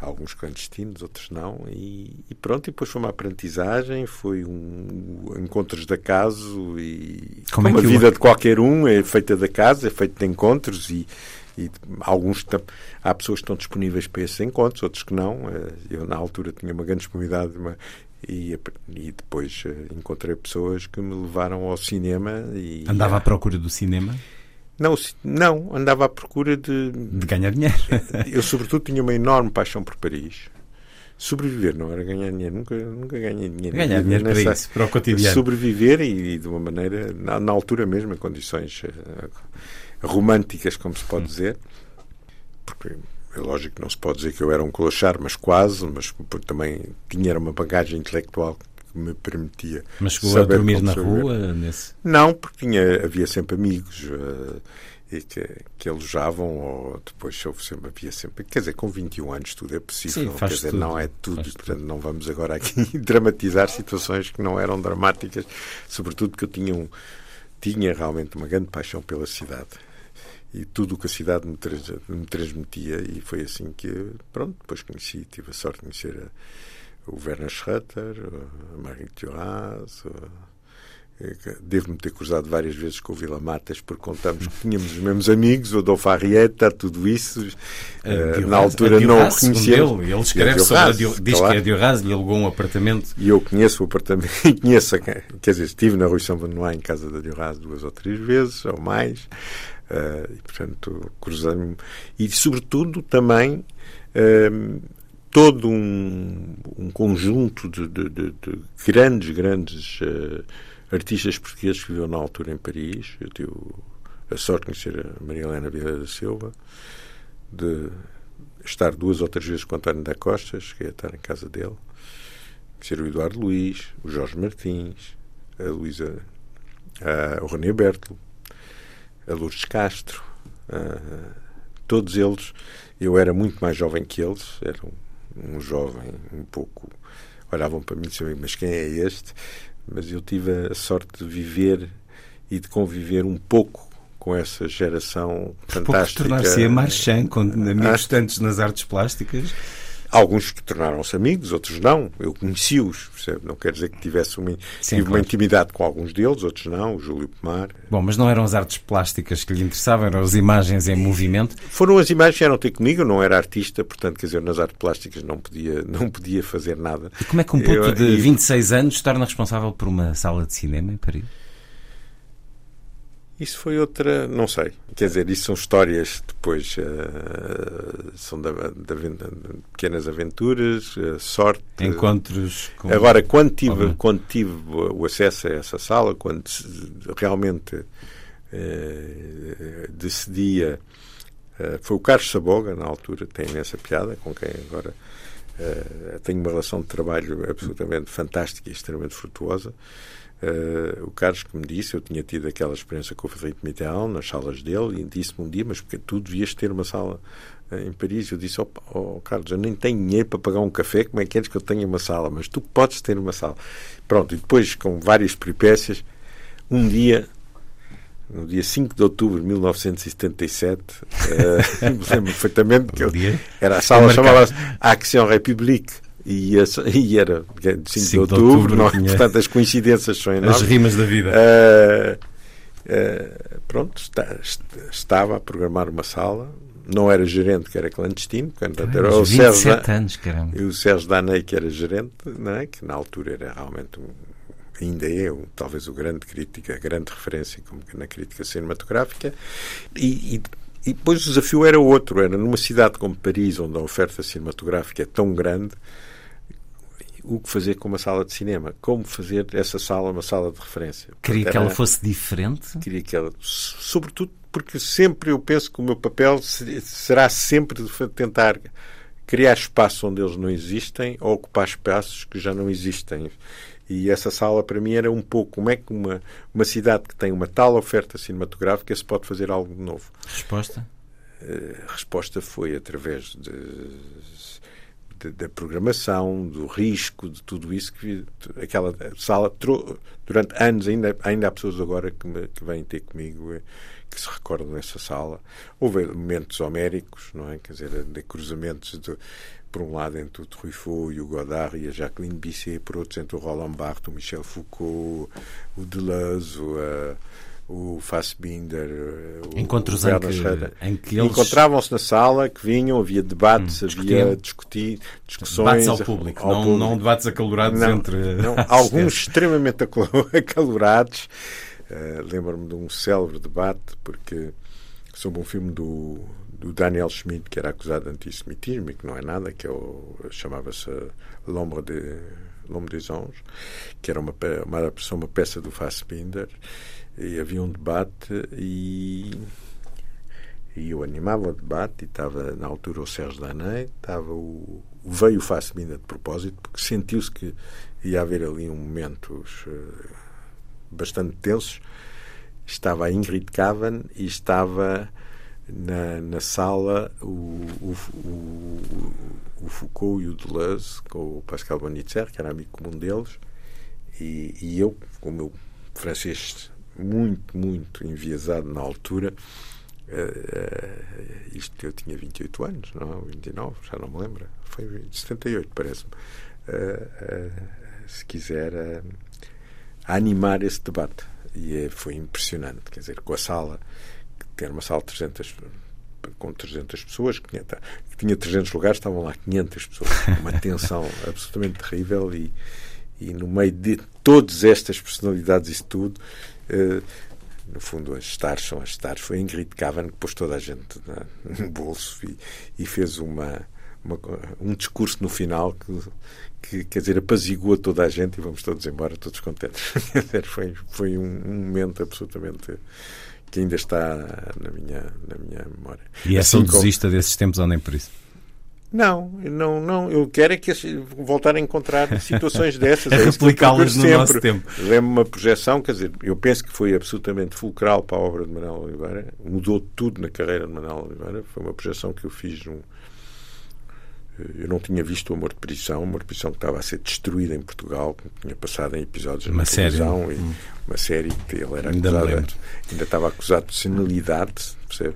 alguns clandestinos, outros não, e, e pronto, e depois foi uma aprendizagem, foi um encontros de acaso e Como é como, que a vida de qualquer um é feita de acaso, é feita de encontros e, e alguns há pessoas que estão disponíveis para esses encontros, outros que não. Eh, Eu na altura tinha uma grande disponibilidade uma- e, e depois eh, encontrei pessoas que me levaram ao cinema e Andava à procura do cinema? não, não, andava à procura de, De ganhar dinheiro. [laughs] eu, sobretudo, tinha uma enorme paixão por Paris. Sobreviver não era ganhar dinheiro, nunca, nunca ganhei dinheiro. Ganhar dinheiro para Nessa- isso, para o cotidiano. Sobreviver e, e de uma maneira, na, na altura mesmo, em condições eh, românticas, como se pode dizer. Porque é lógico que não se pode dizer que eu era um clochard, mas quase, mas porque também tinha uma bagagem intelectual que me permitia. Mas chegou a saber dormir como na rua? Nesse... Não, porque tinha, havia sempre amigos eh, e que, que alojavam, ou depois houve sempre, havia sempre. Quer dizer, com 21 anos tudo é possível. Sim, quer dizer, tudo, não é tudo, portanto, não vamos agora aqui [laughs] dramatizar situações que não eram dramáticas, sobretudo porque eu tinha, um, tinha realmente uma grande paixão pela cidade. E tudo o que a cidade me, trans- me transmitia, e foi assim que, pronto, depois conheci, tive a sorte de conhecer a, o Werner Schroeter, a Marie Duras, Devo-me ter cruzado várias vezes com o Vila Matas, porque contamos que tínhamos os mesmos amigos, o Adolfo Arrieta, tudo isso. Diorras- na altura não o conhecíamos. Ele, escreve sobre a diz claro. que a Diorras lhe alugou um apartamento. E eu conheço o apartamento, [laughs] conheço, quer dizer, estive na Rui São Benoit em casa da Diorras duas ou três vezes, ou mais, eh, e portanto cruzei-me. E sobretudo também eh, todo um, um conjunto de, de- de- de grandes, grandes eh, artistas portugueses que viviam na altura em Paris. Eu tive a sorte de conhecer a Maria Helena Vieira da Silva, de estar duas ou três vezes com António da Costa, cheguei a estar em casa dele ser o Eduardo Luiz, o Jorge Martins, a Luísa, o René Bertolo, a Lourdes Castro, a- todos eles. Eu era muito mais jovem que eles, era um, um jovem um pouco. Olhavam para mim e diziam, mas quem é este? Mas eu tive a sorte de viver e de conviver um pouco com essa geração Pouco fantástica. tornar-se a Marchand com amigos Ah. tantos nas artes plásticas. Alguns que tornaram-se amigos, outros não. Eu conheci-os, percebe? Não quer dizer que tivesse uma, Sim, tive uma claro. intimidade com alguns deles, outros não. O Júlio Pomar. Bom, mas não eram as artes plásticas que lhe interessavam, eram as imagens em movimento. Foram as imagens que vieram ter comigo. Eu não era artista, portanto, quer dizer, nas artes plásticas não podia, [laughs] não podia fazer nada. E como é que um puto Eu- de e- 26 anos se torna responsável por uma sala de cinema em Paris? Isso foi outra, não sei. Quer dizer, isso são histórias depois, eh, são da, da de pequenas aventuras, eh, sorte. Encontros com... Agora, quando tive, quando tive o acesso a essa sala, quando realmente eh, decidia, foi o Carlos Saboga, na altura, tem essa piada, com quem agora Uh, tenho uma relação de trabalho absolutamente fantástica e extremamente frutuosa. Uh, o Carlos que me disse, eu tinha tido aquela experiência com o Frederico Mitterrand nas salas dele e disse-me um dia, mas porque tu devias ter uma sala uh, em Paris. Eu disse, oh, oh, Carlos, eu nem tenho dinheiro para pagar um café, como é que queres que eu tenha uma sala? Mas tu podes ter uma sala. Pronto, e depois com várias peripécias, um dia no dia 5 de outubro de 1977, uh, [laughs] me lembro perfeitamente que eu, era a sala chamava-se Action République e, [laughs] e era 5, 5 de outubro, de outubro não, tinha... portanto as coincidências são enormes. As rimas da vida. Uh, uh, pronto, está, estava a programar uma sala, não era gerente, que era clandestino, portanto, era o Sérgio, anos, caramba. E o Sérgio Danei, que era gerente, não é? que na altura era realmente um ainda é talvez o grande crítica, a grande referência como na crítica cinematográfica, e, e, e depois o desafio era outro, era numa cidade como Paris, onde a oferta cinematográfica é tão grande, o que fazer com uma sala de cinema, como fazer essa sala uma sala de referência. Queria Portanto, que ela fosse diferente? Queria que ela, sobretudo porque sempre eu penso que o meu papel será sempre de tentar criar espaços onde eles não existem ou ocupar espaços que já não existem. E essa sala, para mim, era um pouco como é que uma, uma cidade que tem uma tal oferta cinematográfica se pode fazer algo novo. Resposta? A resposta foi através de, da programação, do risco, de tudo isso que aquela sala durante anos ainda ainda há pessoas agora que, me, que vêm ter comigo eh, que se recordam dessa sala. Houve momentos homéricos, não é? Quer dizer, de cruzamentos de por um lado entre o Truffaut e o Godard e a Jacqueline Bisset, por outro entre o Roland Barthes, o Michel Foucault, o Deleuze, uh, o Fassbinder, o Encontros o em que, em que eles... Encontravam-se na sala, que vinham, havia debates, hum, havia discutir, discussões... Debates ao público, ao não, público. não debates acalorados não, entre... Não, [laughs] alguns extremamente [laughs] acalorados. Uh, Lembro-me de um célebre debate, porque sobre um filme do do Daniel Schmidt, que era acusado de antissemitismo e que não é nada, que é chamava-se L'Ombre de, Anges, que era uma, uma adaptação, uma peça do Fassbinder, e havia um debate e, e eu animava o debate e estava na altura o Sérgio Danei, estava o, veio o Fassbinder de propósito, porque sentiu-se que ia haver ali um momentos uh, bastante tensos, estava a Ingrid Kavan e estava na, na sala o, o, o, o, Foucault e o Deleuze, com o Pascal Bonitzer, que era amigo comum deles, e, e eu, com o meu francês muito, muito enviesado na altura, uh, uh, isto eu tinha 28 anos, não, 29, já não me lembro, foi 78, parece-me. Uh, se quiser animar esse debate. E é, foi impressionante, quer dizer, com a sala ter uma sala de 300, com 300 pessoas, que tinha, que tinha 300 lugares, estavam lá 500 pessoas. [laughs] Uma tensão absolutamente terrível e, e no meio de todas estas personalidades e tudo, uh, no fundo, as stars são as stars. Foi Ingrid Kavan que pôs toda a gente na, no bolso e, e fez uma, uma, um discurso no final que, que, quer dizer, apazigua toda a gente e vamos todos embora, todos contentes. [laughs] foi, foi um, um momento absolutamente que ainda está na minha, na minha memória. E é assim saudosista como... desses tempos ou nem por isso? Não, não, não. Eu quero é que voltar a encontrar [laughs] situações dessas. é replicá-las no sempre. nosso tempo. Lembro uma projeção, quer dizer, eu penso que foi absolutamente fulcral para a obra de Manuel Oliveira. Mudou tudo na carreira de Manuel Oliveira. Foi uma projeção que eu fiz num, eu não tinha visto o Amor de Prisão, o Amor de Prisão que estava a ser destruído em Portugal, que tinha passado em episódios uma na série. televisão, e hum. uma série que ele era ainda acusado, ainda estava acusado de senilidade, percebe?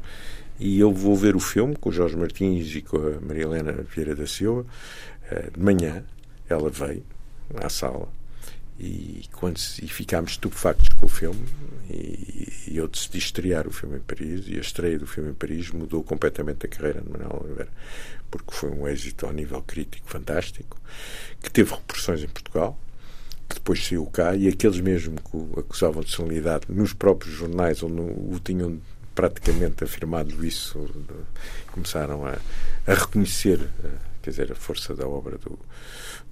E eu vou ver o filme com o Jorge Martins e com a Maria Helena Vieira da Silva, eh, de manhã, ela veio à sala e, quando, e ficámos estupefactos com o filme e, e, eu decidi estrear o filme em Paris e a estreia do filme em Paris mudou completamente a carreira de Manuel Oliveira porque foi um êxito ao nível crítico fantástico que teve repressões em Portugal que depois saiu cá e aqueles mesmo que o acusavam de solenidade nos próprios jornais onde o tinham praticamente afirmado isso começaram a, a reconhecer eh, quer dizer a força da obra do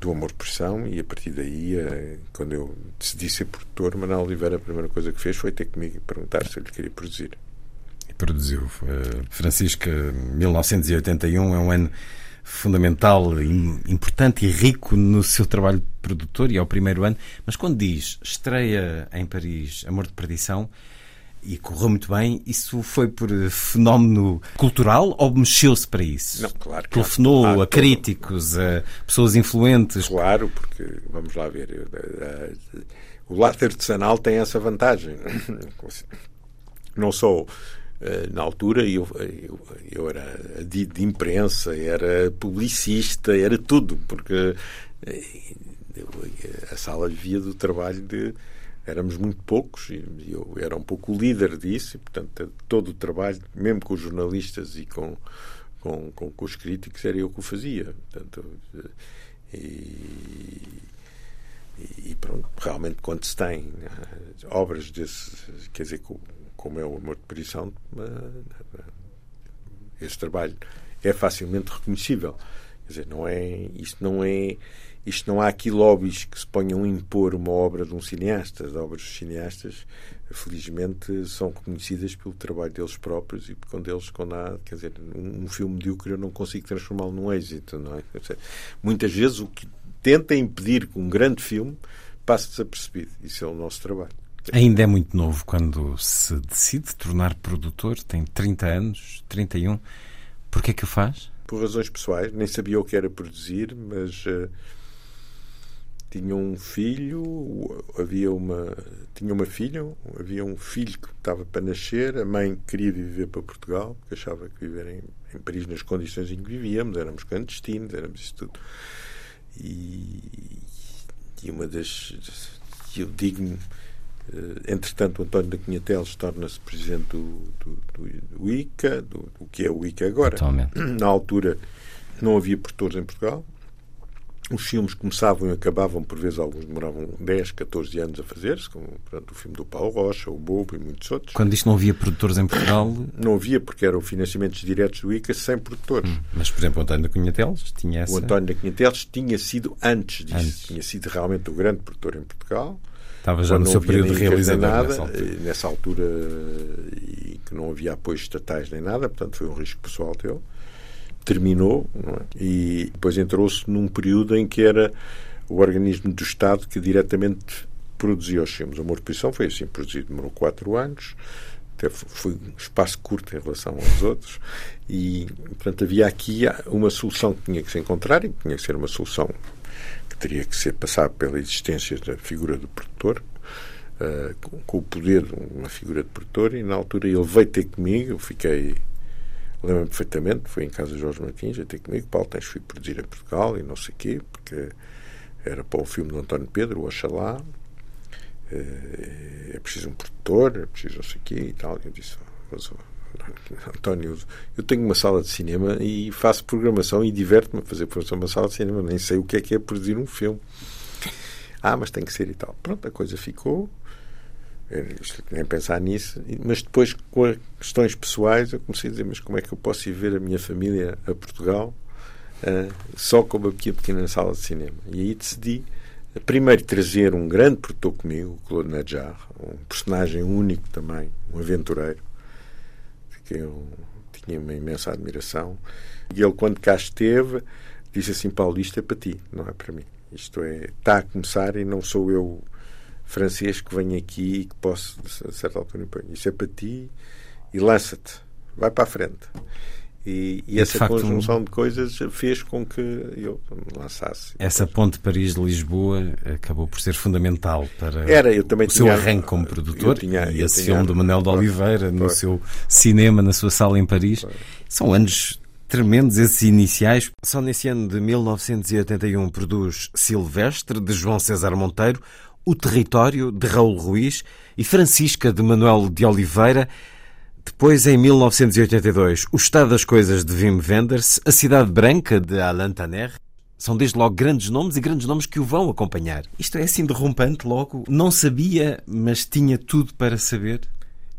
do Amor Pressão e a partir daí, eh, quando eu decidi ser produtor, Manuel Oliveira a primeira coisa que fez foi ter comigo e perguntar se eu lhe queria produzir. Produziu. Francisca, 1981 é um ano fundamental, importante e rico no seu trabalho produtor e ao primeiro ano. Mas quando diz estreia em Paris Amor de Perdição, e correu muito bem. Isso foi por fenómeno cultural ou mexeu-se para isso? Não, claro que Telefonou há a críticos, a pessoas influentes? Claro, porque, vamos lá ver, eh, o lado artesanal tem essa vantagem. [laughs] Não sou eh, na altura eu, eu, eu era de, de, imprensa, era publicista, era tudo, porque eh, a sala vivia do trabalho de éramos muito poucos e eu era um pouco o líder disso e, portanto, todo o trabalho, mesmo com os jornalistas e com, com, com, com os críticos, era eu que o fazia. Portanto, e, e pronto, realmente quando se tem obras desse, quer dizer, como é o Amor de Perição, uh, esse trabalho é facilmente reconhecível. Quer dizer, não é, isto não é isto não há aqui lobbies que se ponham a impor uma obra de um cineasta. As obras dos cineastas, felizmente, são reconhecidas pelo trabalho deles próprios e quando eles, quando há, quer dizer, um, um filme medíocre eu não consigo transformá-lo num êxito, não é? Muitas vezes o que tenta impedir que um grande filme passe desapercebido. Isso é o nosso trabalho. Ainda é muito novo quando se decide tornar produtor, tem 30 anos, 31. Porquê que o faz? Por razões pessoais, nem sabia o que era produzir, mas uh, tinha um filho, havia uma tinha uma filha, havia um filho que estava para nascer, a mãe queria viver para Portugal, porque achava que viver em, em Paris nas condições em que vivíamos, éramos clandestinos, éramos isso tudo. E, e uma das eu digo-me eh, entretanto, o António da Cunha Teles torna-se presidente do, do, do ICA, do, do, que é o ICA agora. Totalmente. [clears throat] Na altura não havia produtores em Portugal, os filmes começavam e acabavam, por vezes alguns demoravam 10, 14 anos a fazer-se, como portanto, o filme do Paulo Rocha, o Bobo e muitos outros. Quando isto não havia produtores em Portugal? [clears throat] Não havia, porque eram financiamentos diretos do ICA sem produtores. Hum, mas, por exemplo, o António da Cunha Teles tinha essa... O António da Cunha Teles tinha sido antes disso. Antes. Tinha sido realmente o grande produtor em Portugal. Estava já no seu período de realizador nada, nessa altura. nessa altura. e que não havia apoios estatais nem nada, portanto foi um risco pessoal dele terminou é? e depois entrou-se num período em que era o organismo do Estado que diretamente produzia os filmes. O Amor de Prisão foi assim produzido, demorou quatro anos, até foi um espaço curto em relação aos outros e, portanto, havia aqui uma solução que tinha que se encontrar e tinha que ser uma solução que teria que ser passar pela existência da figura do produtor, uh, com, o poder de uma figura de produtor e, na altura, ele veio ter comigo, eu fiquei Lembro-me perfeitamente, foi em casa de Jorge Martins, até comigo, Paulo, tens fui produzir em Portugal e não sei o quê, porque era para o filme do António Pedro, Oxalá, eh, é preciso um produtor, é preciso não sei o quê e tal. E eu disse, mas, António, eu tenho uma sala de cinema e faço programação e diverto-me a fazer programação numa sala de cinema, nem sei o que é que é produzir um filme. Ah, mas tem que ser e tal. Pronto, a coisa ficou nem pensar nisso, mas depois com questões pessoais eu comecei a dizer, mas como é que eu posso ir ver a minha família a Portugal uh, só com uma pequena, pequena sala de cinema? E aí decidi primeiro trazer um grande produtor comigo, o Claude Nadjar, um personagem único também, um aventureiro, que eu tinha uma imensa admiração. E ele, quando cá esteve, disse assim: Paulo, isto é para ti, não é para mim. Isto é, está a começar e não sou eu francês que venho aqui e que posso, a certa altura, isso é para ti e lança-te, vai para a frente. E, e, e essa facto, conjunção de coisas fez com que eu me lançasse. Essa ponte Paris-Lisboa acabou por ser fundamental para Era, eu também o tinha, seu arranque como produtor tinha, e esse filme do Manuel de Oliveira no seu cinema, na sua sala em Paris. São anos tremendos esses iniciais. Só nesse ano de 1981 produz Silvestre, de João César Monteiro, o Território, de Raul Ruiz, e Francisca, de Manuel de Oliveira. Depois, em 1982, O Estado das Coisas, de Wim Wenders, A Cidade Branca, de Alain Tanner. São desde logo grandes nomes e grandes nomes que o vão acompanhar. Isto é assim derrompante logo. Não sabia, mas tinha tudo para saber?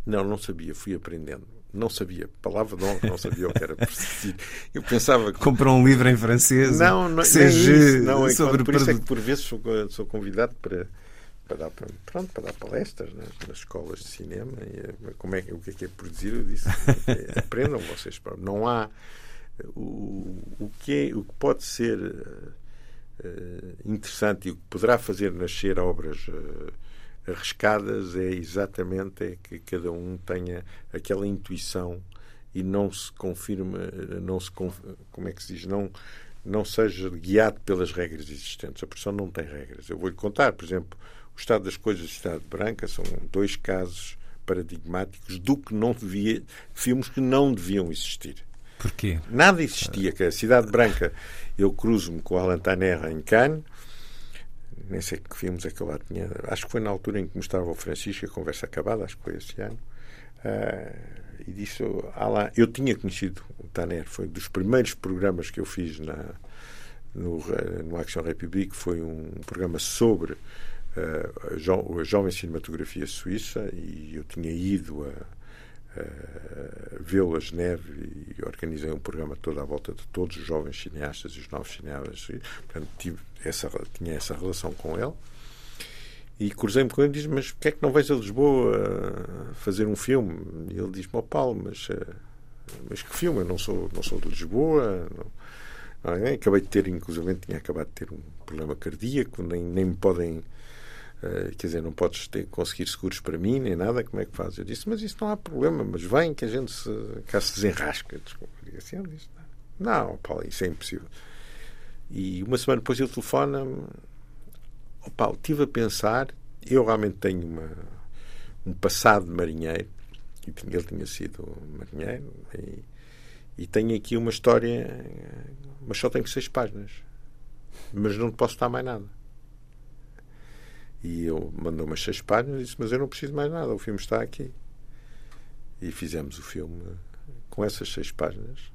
Não, não sabia. Fui aprendendo. Não sabia. Palavra de honra, não sabia o que era preciso. Eu pensava que... Comprou um livro em francês? Não, não, seja, isso, não é sobre por isso é que por vezes sou, sou convidado para para dar, pronto, para dar palestras nas, nas escolas de cinema. E, eh, como é, o que é que é produzir? Eu disse: [laughs] aprendam vocês. Não há. o, o, que, é, o que pode ser uh, interessante e o que poderá fazer nascer obras uh, arriscadas é exatamente é que cada um tenha aquela intuição e não se confirma, não se como é que se diz, não não seja guiado pelas regras existentes. A produção não tem regras. Eu vou-lhe contar, por exemplo, estado das coisas de Estado Branca são dois casos paradigmáticos do que não devia, filmes que não deviam existir. Porquê? Nada existia, que a Cidade Branca, eu cruzo-me com Alan Tanerra em Cannes, nem sei que filmes é que eu lá tinha, acho que foi na altura em que mostrava o Francisco, a conversa acabada, acho que foi esse ano, uh, e disse, Alan, eu tinha conhecido o Taner, foi dos primeiros programas que eu fiz na, no, no Action République, foi um programa sobre a, jo, a jovem cinematografia suíça e eu tinha ido a vê-lo a Geneve e organizei um programa todo à volta de todos os jovens cineastas e os novos cineastas. Portanto, tive essa, tinha essa relação com ele. E cruzei-me com ele e disse: Mas porquê é que não vais a Lisboa fazer um filme? E ele diz-me: oh, Paulo, mas, eh, mas que filme? Eu não sou, não sou de Lisboa. Não, não, acabei de ter, inclusive, tinha acabado de ter um problema cardíaco, nem, nem me podem Uh, quer dizer, não podes ter, conseguir seguros para mim, nem nada, como é que fazes? Eu disse, mas isso não há problema, mas vem que a gente se, cá se desenrasca. Desculpa, eu assim, ele disse, não, não Paulo, isso é impossível. E uma semana depois ele telefona-me, oh, Paulo, estive a pensar, eu realmente tenho uma, um passado de marinheiro, ele tinha sido marinheiro, e, e tenho aqui uma história, mas só tenho seis páginas, mas não posso dar mais nada. E eu mandou umas seis páginas e disse: Mas eu não preciso mais nada, o filme está aqui. E fizemos o filme com essas seis páginas,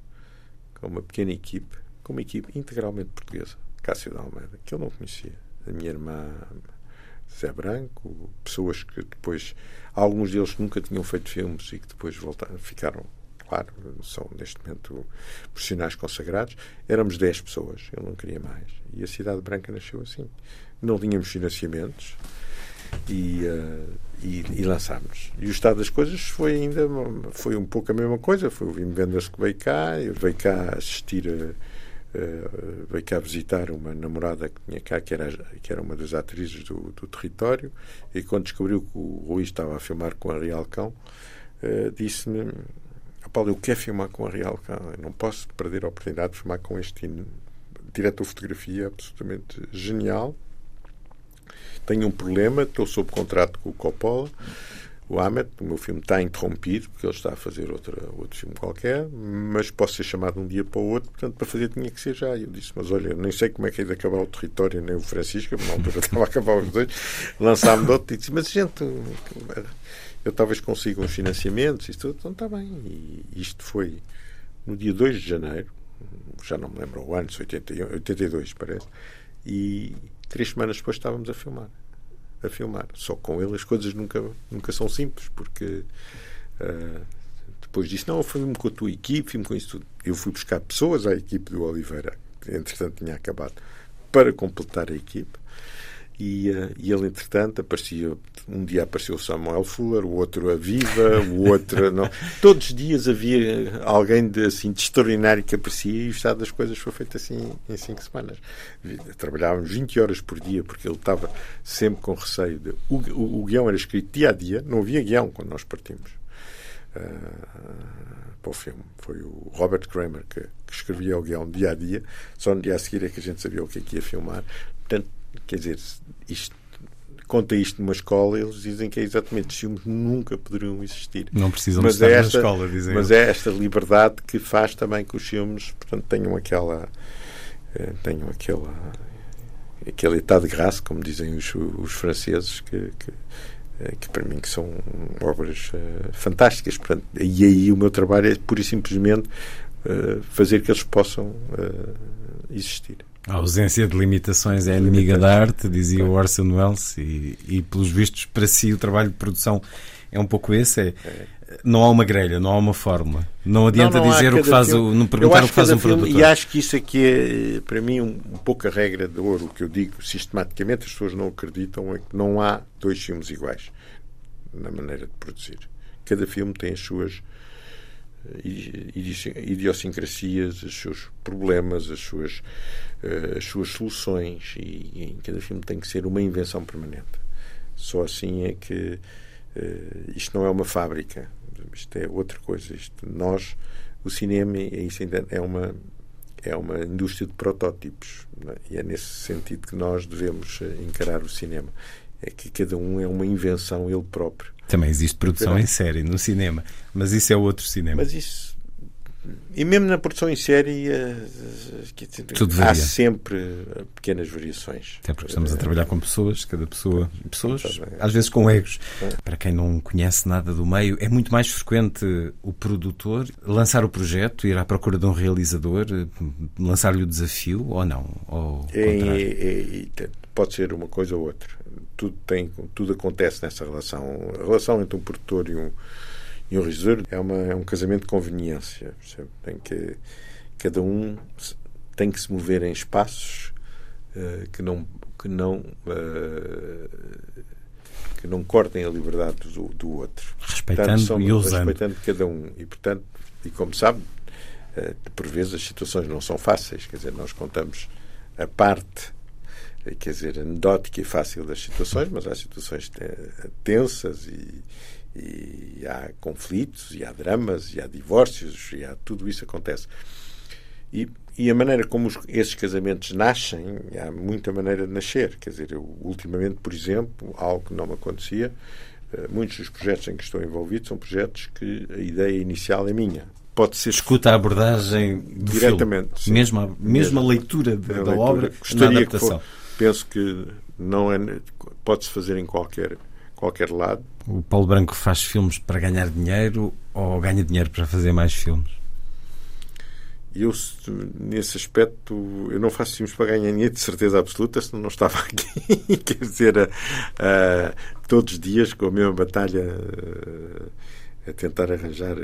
com uma pequena equipe, com uma equipe integralmente portuguesa, Cássio de Almeida, que eu não conhecia. A minha irmã Zé Branco, pessoas que depois, alguns deles nunca tinham feito filmes e que depois voltaram, ficaram, claro, são neste momento profissionais consagrados. Éramos dez pessoas, eu não queria mais. E a Cidade Branca nasceu assim não tínhamos financiamentos e, uh, e, e, lançámos. E o estado das coisas foi ainda foi um pouco a mesma coisa. Foi Vim Vendas que veio cá, eu veio cá assistir, uh, veio cá visitar uma namorada que tinha cá, que era, que era uma das atrizes do, do território, e quando descobriu que o Rui estava a filmar com a Real Cão, uh, disse-me. Paulo, eu quero filmar com a Real Cão, eu não posso perder a oportunidade de filmar com este diretor de fotografia absolutamente genial tenho um problema, estou sob contrato com o Coppola, o Ahmed, o meu filme está interrompido, porque ele está a fazer outra, outro filme qualquer, mas posso ser chamado de um dia para o outro, portanto, para fazer tinha que ser já. Eu disse, mas olha, nem sei como é que é de acabar o território, nem o Francisco, na altura [laughs] estava a acabar os dois, lançámos outro e disse, mas gente, eu talvez consiga uns financiamentos, isso tudo, então está bem. E isto foi no dia 2 de janeiro, já não me lembro o ano, 81, 82 parece, e Três semanas depois estávamos a filmar. A filmar. Só com ele as coisas nunca, nunca são simples, porque uh, depois disse: Não, fui-me com a tua equipe, fui-me com isso tudo. Eu fui buscar pessoas à equipe do Oliveira, que entretanto tinha acabado, para completar a equipe. E, uh, e, ele, entretanto, aparecia. Um dia apareceu o Samuel Fuller, o outro a Viva, o outro. não. [laughs] Todos os dias havia alguém de, assim, de extraordinário que aparecia e o estado das coisas foi feito assim em cinco semanas. Trabalhávamos 20 horas por dia porque ele estava sempre com receio. De, o, o, o guião era escrito dia a dia, não havia guião quando nós partimos. Uh, para o filme. Foi o Robert Kramer que, que, escrevia o guião dia a dia, só no dia a seguir é que a gente sabia o que é que ia filmar. Portanto, quer dizer, isto, conta isto numa escola, eles dizem que é exatamente os filmes nunca poderiam existir. Não precisam mas estar é esta, na escola, dizem. Mas é esta liberdade que faz também que os filmes, portanto, tenham aquela eh, tenham aquela aquele état de graça, como dizem os, os franceses, que, que, eh, que, para mim que são obras uh, fantásticas. Portanto, e aí o meu trabalho é pura e simplesmente uh, fazer que eles possam uh, existir. A ausência de limitações é inimiga da arte, dizia o Orson Welles, e, e, pelos vistos, para si, o trabalho de produção é um pouco esse: é, não há uma grelha, não há uma fórmula. Não adianta não, não dizer o que faz, filme, não perguntar o que faz um filme, produtor. E acho que isso aqui é, para mim, um, um pouco a regra de ouro. O que eu digo sistematicamente, as pessoas não acreditam, é que não há dois filmes iguais na maneira de produzir. Cada filme tem as suas idiosincrasias, os seus problemas, as suas, as suas soluções e, em cada filme tem que ser uma invenção permanente. Só assim é que isto não é uma fábrica, isto é outra coisa. Isto, nós, o cinema, é, é uma é uma indústria de protótipos é? e é nesse sentido que nós devemos encarar o cinema é que cada um é uma invenção ele próprio também existe produção em série no cinema, mas isso é outro cinema. Mas isso. E mesmo na produção em série eh, Tudo há sempre pequenas variações. Até porque estamos a trabalhar com pessoas, cada pessoa, pessoas às vezes com egos. Para quem não conhece nada do meio, é muito mais frequente o produtor lançar o projeto, ir à procura de um realizador, lançar-lhe o desafio ou não? Ou é, é, é, pode ser uma coisa ou outra tudo, tem, tudo acontece nessa relação. A relação entre um produtor e um, e um é, uma, é um casamento de conveniência. Tem que, cada um tem que se mover em espaços uh, que não, que não, uh, que não cortem a liberdade do, do outro. Respeitando portanto, são, e usando. Respeitando cada um. E, portanto, e como sabe, uh, por vezes as situações não são fáceis. Quer dizer, nós contamos a parte quer dizer, anedótica e fácil das situações, mas há situações tensas e, e há conflitos, e há dramas, e há divórcios, e há tudo isso acontece. E, e a maneira como os, esses casamentos nascem, há muita maneira de nascer. Quer dizer, eu, ultimamente, por exemplo, algo que não me acontecia, uh, muitos dos projetos em que estou envolvido são projetos que a ideia inicial é minha. Pode ser escuta a abordagem do diretamente, filme. Mesmo a, mesmo a leitura de, da leitura. obra Gostaria na adaptação. Que for, penso que não é pode-se fazer em qualquer qualquer lado. O Paulo Branco faz filmes para ganhar dinheiro ou ganha dinheiro para fazer mais filmes? Eu, nesse aspecto, eu não faço filmes para ganhar dinheiro, de certeza absoluta, senão não estava aqui. [laughs] Quer dizer, uh, todos os dias com a mesma batalha uh, a tentar arranjar,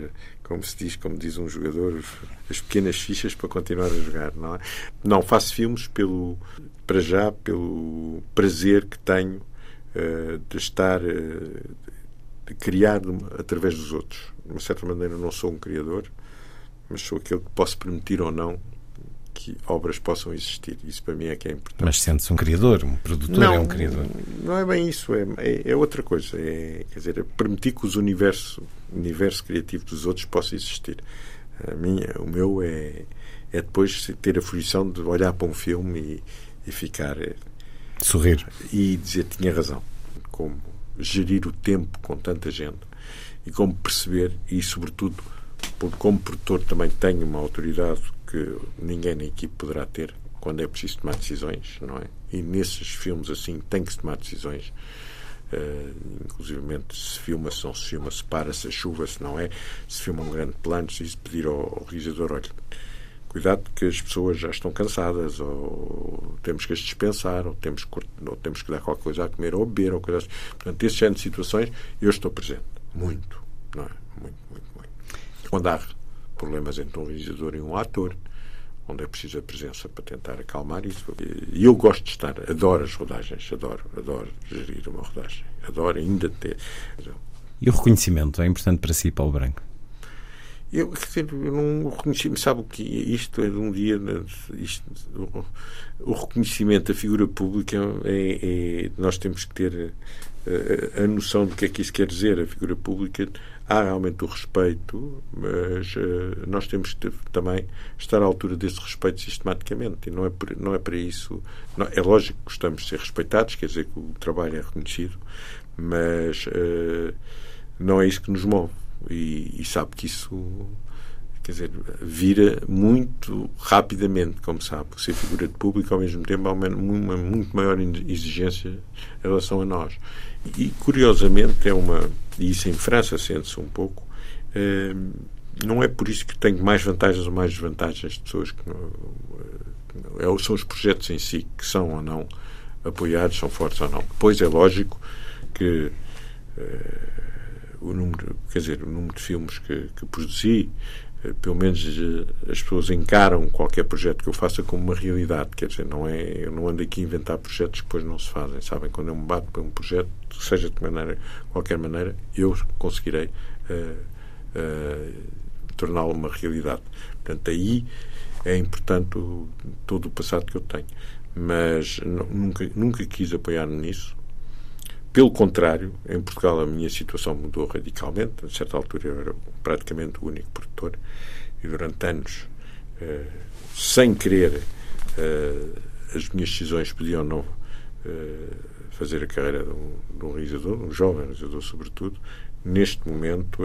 como se diz, como diz um jogador, as pequenas fichas para continuar a jogar. Não, é? não faço filmes pelo, para já pelo prazer que tenho uh, de estar uh, de criar através dos outros. De uma certa maneira, não sou um criador, mas sou aquele que posso permitir ou não que obras possam existir. Isso para mim é que é importante. Mas sente-se um criador, um produtor não, é um criador. Não é bem isso, é, é, é outra coisa. É, quer dizer, é permitir que os universo, o universo criativo dos outros possa existir. A minha, o meu é, é depois ter a fruição de olhar para um filme e, e ficar. Eh, Sorrir. E dizer tinha razão. Como gerir o tempo com tanta gente e como perceber, e sobretudo, porque como produtor também tenho uma autoridade que ninguém na equipe poderá ter quando é preciso tomar decisões, não é? E nesses filmes assim tem que se tomar decisões. Uh, inclusive se filma, se não se filma, se para, se a chuva, se não é, se filma um grande plano, se pedir ao, ao realizador, olha, cuidado que as pessoas já estão cansadas ou temos que as dispensar ou temos, ou temos que dar qualquer coisa a comer ou beber ou coisas assim. Portanto, esse género de situações eu estou presente. Muito. Não é? Muito, muito, muito. Quando há problemas entre um realizador e um ator, onde é preciso a presença para tentar acalmar isso. E eu gosto de estar, adoro as rodagens, adoro, adoro gerir uma rodagem, adoro ainda ter. E o reconhecimento é importante para si, Paulo Branco? Eu, eu não reconheci, sabe o que isto é de um dia, isto, o, reconhecimento da figura pública é, é, nós temos que ter a, eh, a, noção do que é que isso quer dizer. A figura pública há realmente o respeito, mas uh, nós temos que também estar à altura desse respeito sistematicamente. E não é, por, não é para isso. Não, é lógico que gostamos de ser respeitados, quer dizer que o trabalho é reconhecido, mas uh, não é isso que nos move e, e sabe que isso quer dizer, vira muito rapidamente, como sabe, ser figura de público ao mesmo tempo há uma, muito maior exigência em relação a nós. E curiosamente é uma, e isso em França sente-se um pouco, é, não é por isso que tenho mais vantagens ou mais desvantagens de pessoas que é, são os projetos em si que são ou não apoiados, são fortes ou não. Depois é lógico que é, o número, quer dizer, o número de filmes que, que produzi, eh, pelo menos eh, as pessoas encaram qualquer projeto que eu faça como uma realidade, quer dizer, não é, eu não ando aqui a inventar projetos que depois não se fazem, sabem? Quando eu me bato para um projeto, seja de maneira, qualquer maneira, eu conseguirei uh, uh, torná-lo uma realidade. Portanto, aí é importante o, todo o passado que eu tenho. Mas nunca, nunca quis apoiar-me nisso. Pelo contrário, em Portugal a minha situação mudou radicalmente. A certa altura eu era praticamente o único produtor e durante anos, eh, sem querer, eh, as minhas decisões podiam não eh, fazer a carreira de um, realizador, um jovem realizador sobretudo. Neste momento,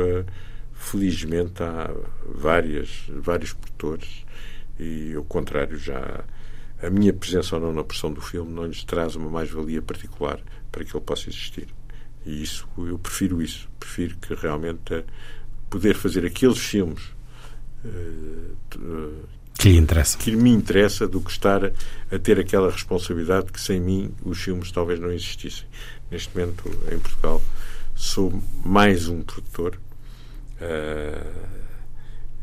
felizmente, há várias, vários produtores e, ao contrário, já a minha presença ou não na pressão do filme não lhes traz uma mais-valia particular para que ele possa existir. E isso, eu prefiro isso. Prefiro que realmente poder fazer aqueles filmes uh, que lhe interessa. Que me interessa do que estar a ter aquela responsabilidade que sem mim os filmes talvez não existissem. Neste momento, em Portugal, sou mais um produtor uh,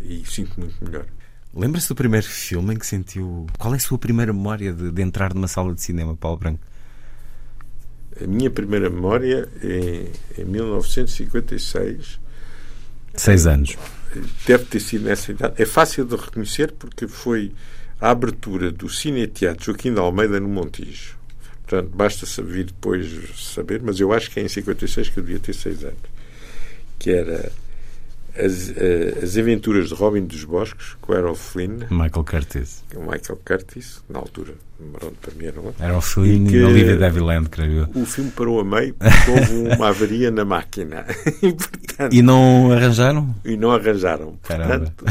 e sinto muito melhor. Lembra-se do primeiro filme em que sentiu. Qual é a sua primeira memória de, de entrar numa sala de cinema, Paulo Branco? A minha primeira memória é em 1956. Seis anos. Deve ter sido nessa idade. É fácil de reconhecer porque foi a abertura do Cine Teatro Joaquim de Almeida no Montijo. Portanto, basta saber depois saber, mas eu acho que é em 56 que eu devia ter seis anos. Que era as, uh, as Aventuras de Robin dos Bosques, com Errol Flynn. Michael Curtis. Michael Curtis, na altura, pronto, para mim era um. Errol Flynn e, e Olivia Deviland, creio eu. O filme parou a meio porque houve uma avaria na máquina. [laughs] e, portanto, e não arranjaram? E não arranjaram. Portanto,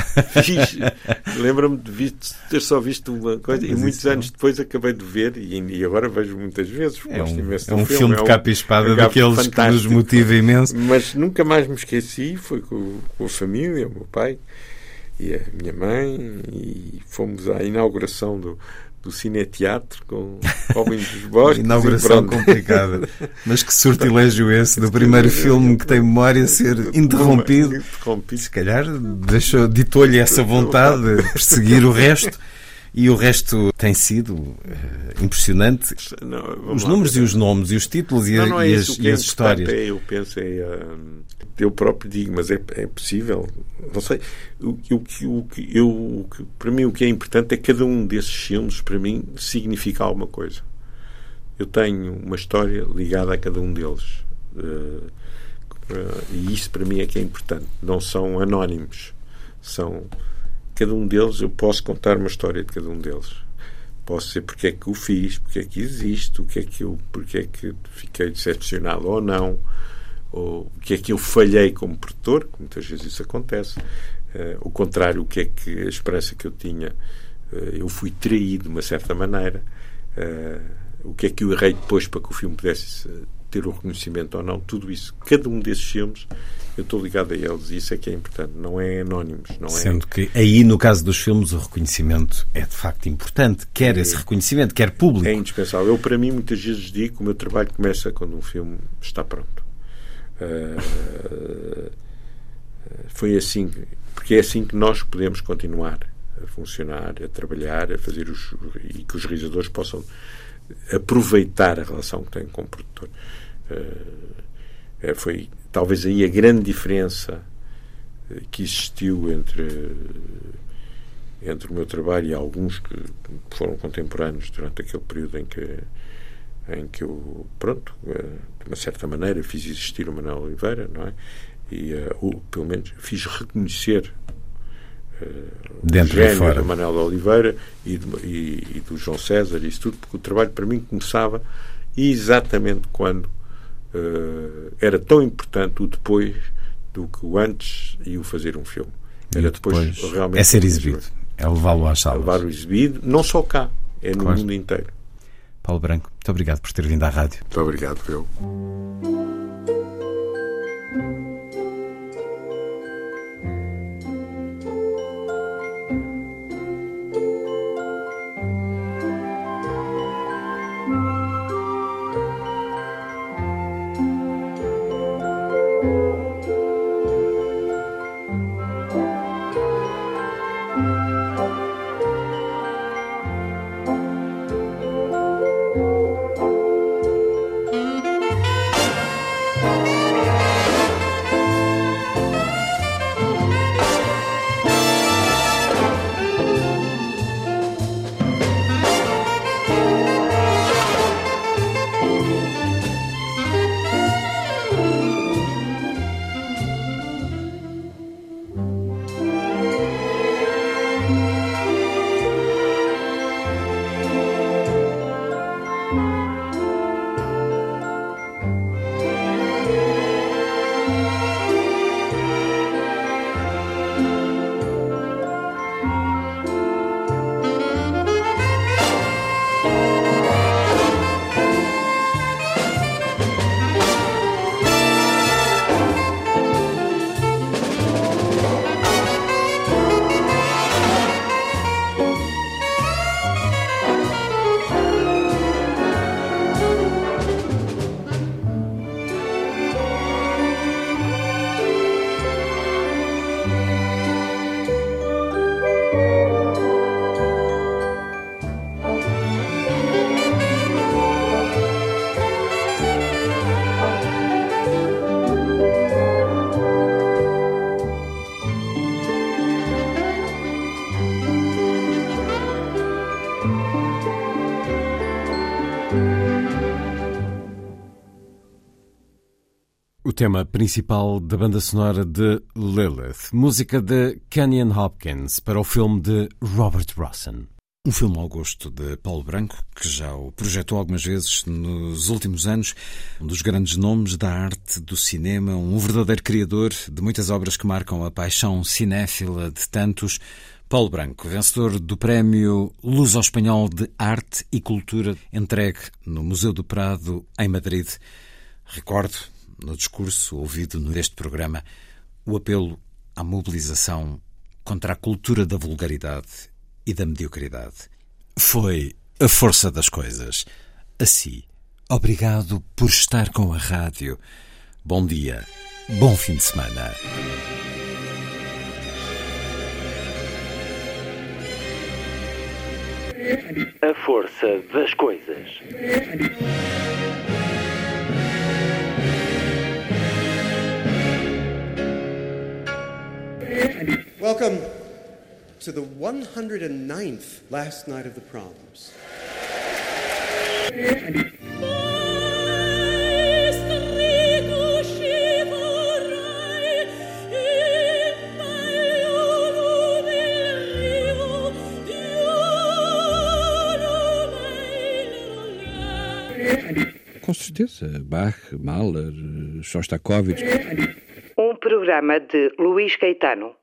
lembro-me de ter só visto uma coisa Mas e muitos anos depois acabei de ver e, e agora vejo muitas vezes. É um, é um filme, de capa e espada daqueles fantástico, que nos motiva imenso. Mas nunca mais me esqueci, foi com com a família, o meu pai e a minha mãe, e fomos à inauguração do, do Cineteatro com [laughs] Robin dos Bosques. Inauguração complicada. Mas que sortilégio esse do primeiro filme que tem memória ser interrompido. interrompido. Se calhar deixou, ditou-lhe essa vontade de perseguir o resto. E o resto tem sido uh, impressionante. Não, os números e os nomes, e os títulos e, não, não é e, as, e as é histórias. É, eu penso, é, uh, eu próprio digo, mas é, é possível. Não sei. O, o, o, eu, o, para mim, o que é importante é que cada um desses filmes, para mim, significa alguma coisa. Eu tenho uma história ligada a cada um deles. Uh, e isso, para mim, é que é importante. Não são anónimos. São cada um deles, eu posso contar uma história de cada um deles. Posso dizer porque é que o fiz, porque é que existe, o que é que eu, porque é que fiquei decepcionado ou não, ou o que é que eu falhei como produtor, que muitas vezes isso acontece. Uh, o contrário, o que é que a esperança que eu tinha, uh, eu fui traído de uma certa maneira. Uh, o que é que eu errei depois para que o filme pudesse ter o reconhecimento ou não, tudo isso. Cada um desses filmes eu estou ligado a eles e isso é que é importante, não é anónimos. Não Sendo é... que aí, no caso dos filmes, o reconhecimento é de facto importante, quer é, esse reconhecimento, quer público. É indispensável. Eu, para mim, muitas vezes digo que o meu trabalho começa quando um filme está pronto. Uh, foi assim, porque é assim que nós podemos continuar a funcionar, a trabalhar, a fazer os. e que os realizadores possam aproveitar a relação que têm com o produtor. Uh, foi talvez aí a grande diferença eh, que existiu entre entre o meu trabalho e alguns que foram contemporâneos durante aquele período em que em que eu pronto eh, de uma certa maneira fiz existir o Manuel Oliveira não é? E uh, pelo menos fiz reconhecer Dentro o gênio do Manuel Oliveira e, de, e, e, do João César e isso tudo porque o trabalho para mim começava exatamente quando uh, era tão importante o depois do que o antes e o fazer um filme. Era depois, depois realmente. É ser exibido. É levá-lo às salas. Levar-o exibido, não só cá, é no claro. mundo inteiro. Paulo Branco, muito obrigado por ter vindo à rádio. Muito obrigado, eu. Tema principal da banda sonora de Lilith, música de Kenyon Hopkins para o filme de Robert Rossen. Um filme ao gosto de Paulo Branco, que já o projetou algumas vezes nos últimos anos, um dos grandes nomes da arte do cinema, um verdadeiro criador de muitas obras que marcam a paixão cinéfila de tantos. Paulo Branco, vencedor do Prémio Luz ao Espanhol de Arte e Cultura, entregue no Museu do Prado, em Madrid. Recordo, no discurso ouvido neste programa, o apelo à mobilização contra a cultura da vulgaridade e da mediocridade. Foi a força das coisas. Assim, obrigado por estar com a rádio. Bom dia, bom fim de semana. A força das coisas. Welcome to the 109th last night of the proms. Certeza, Bach, Mahler, Shostakovich. Um programa de Luís Caetano.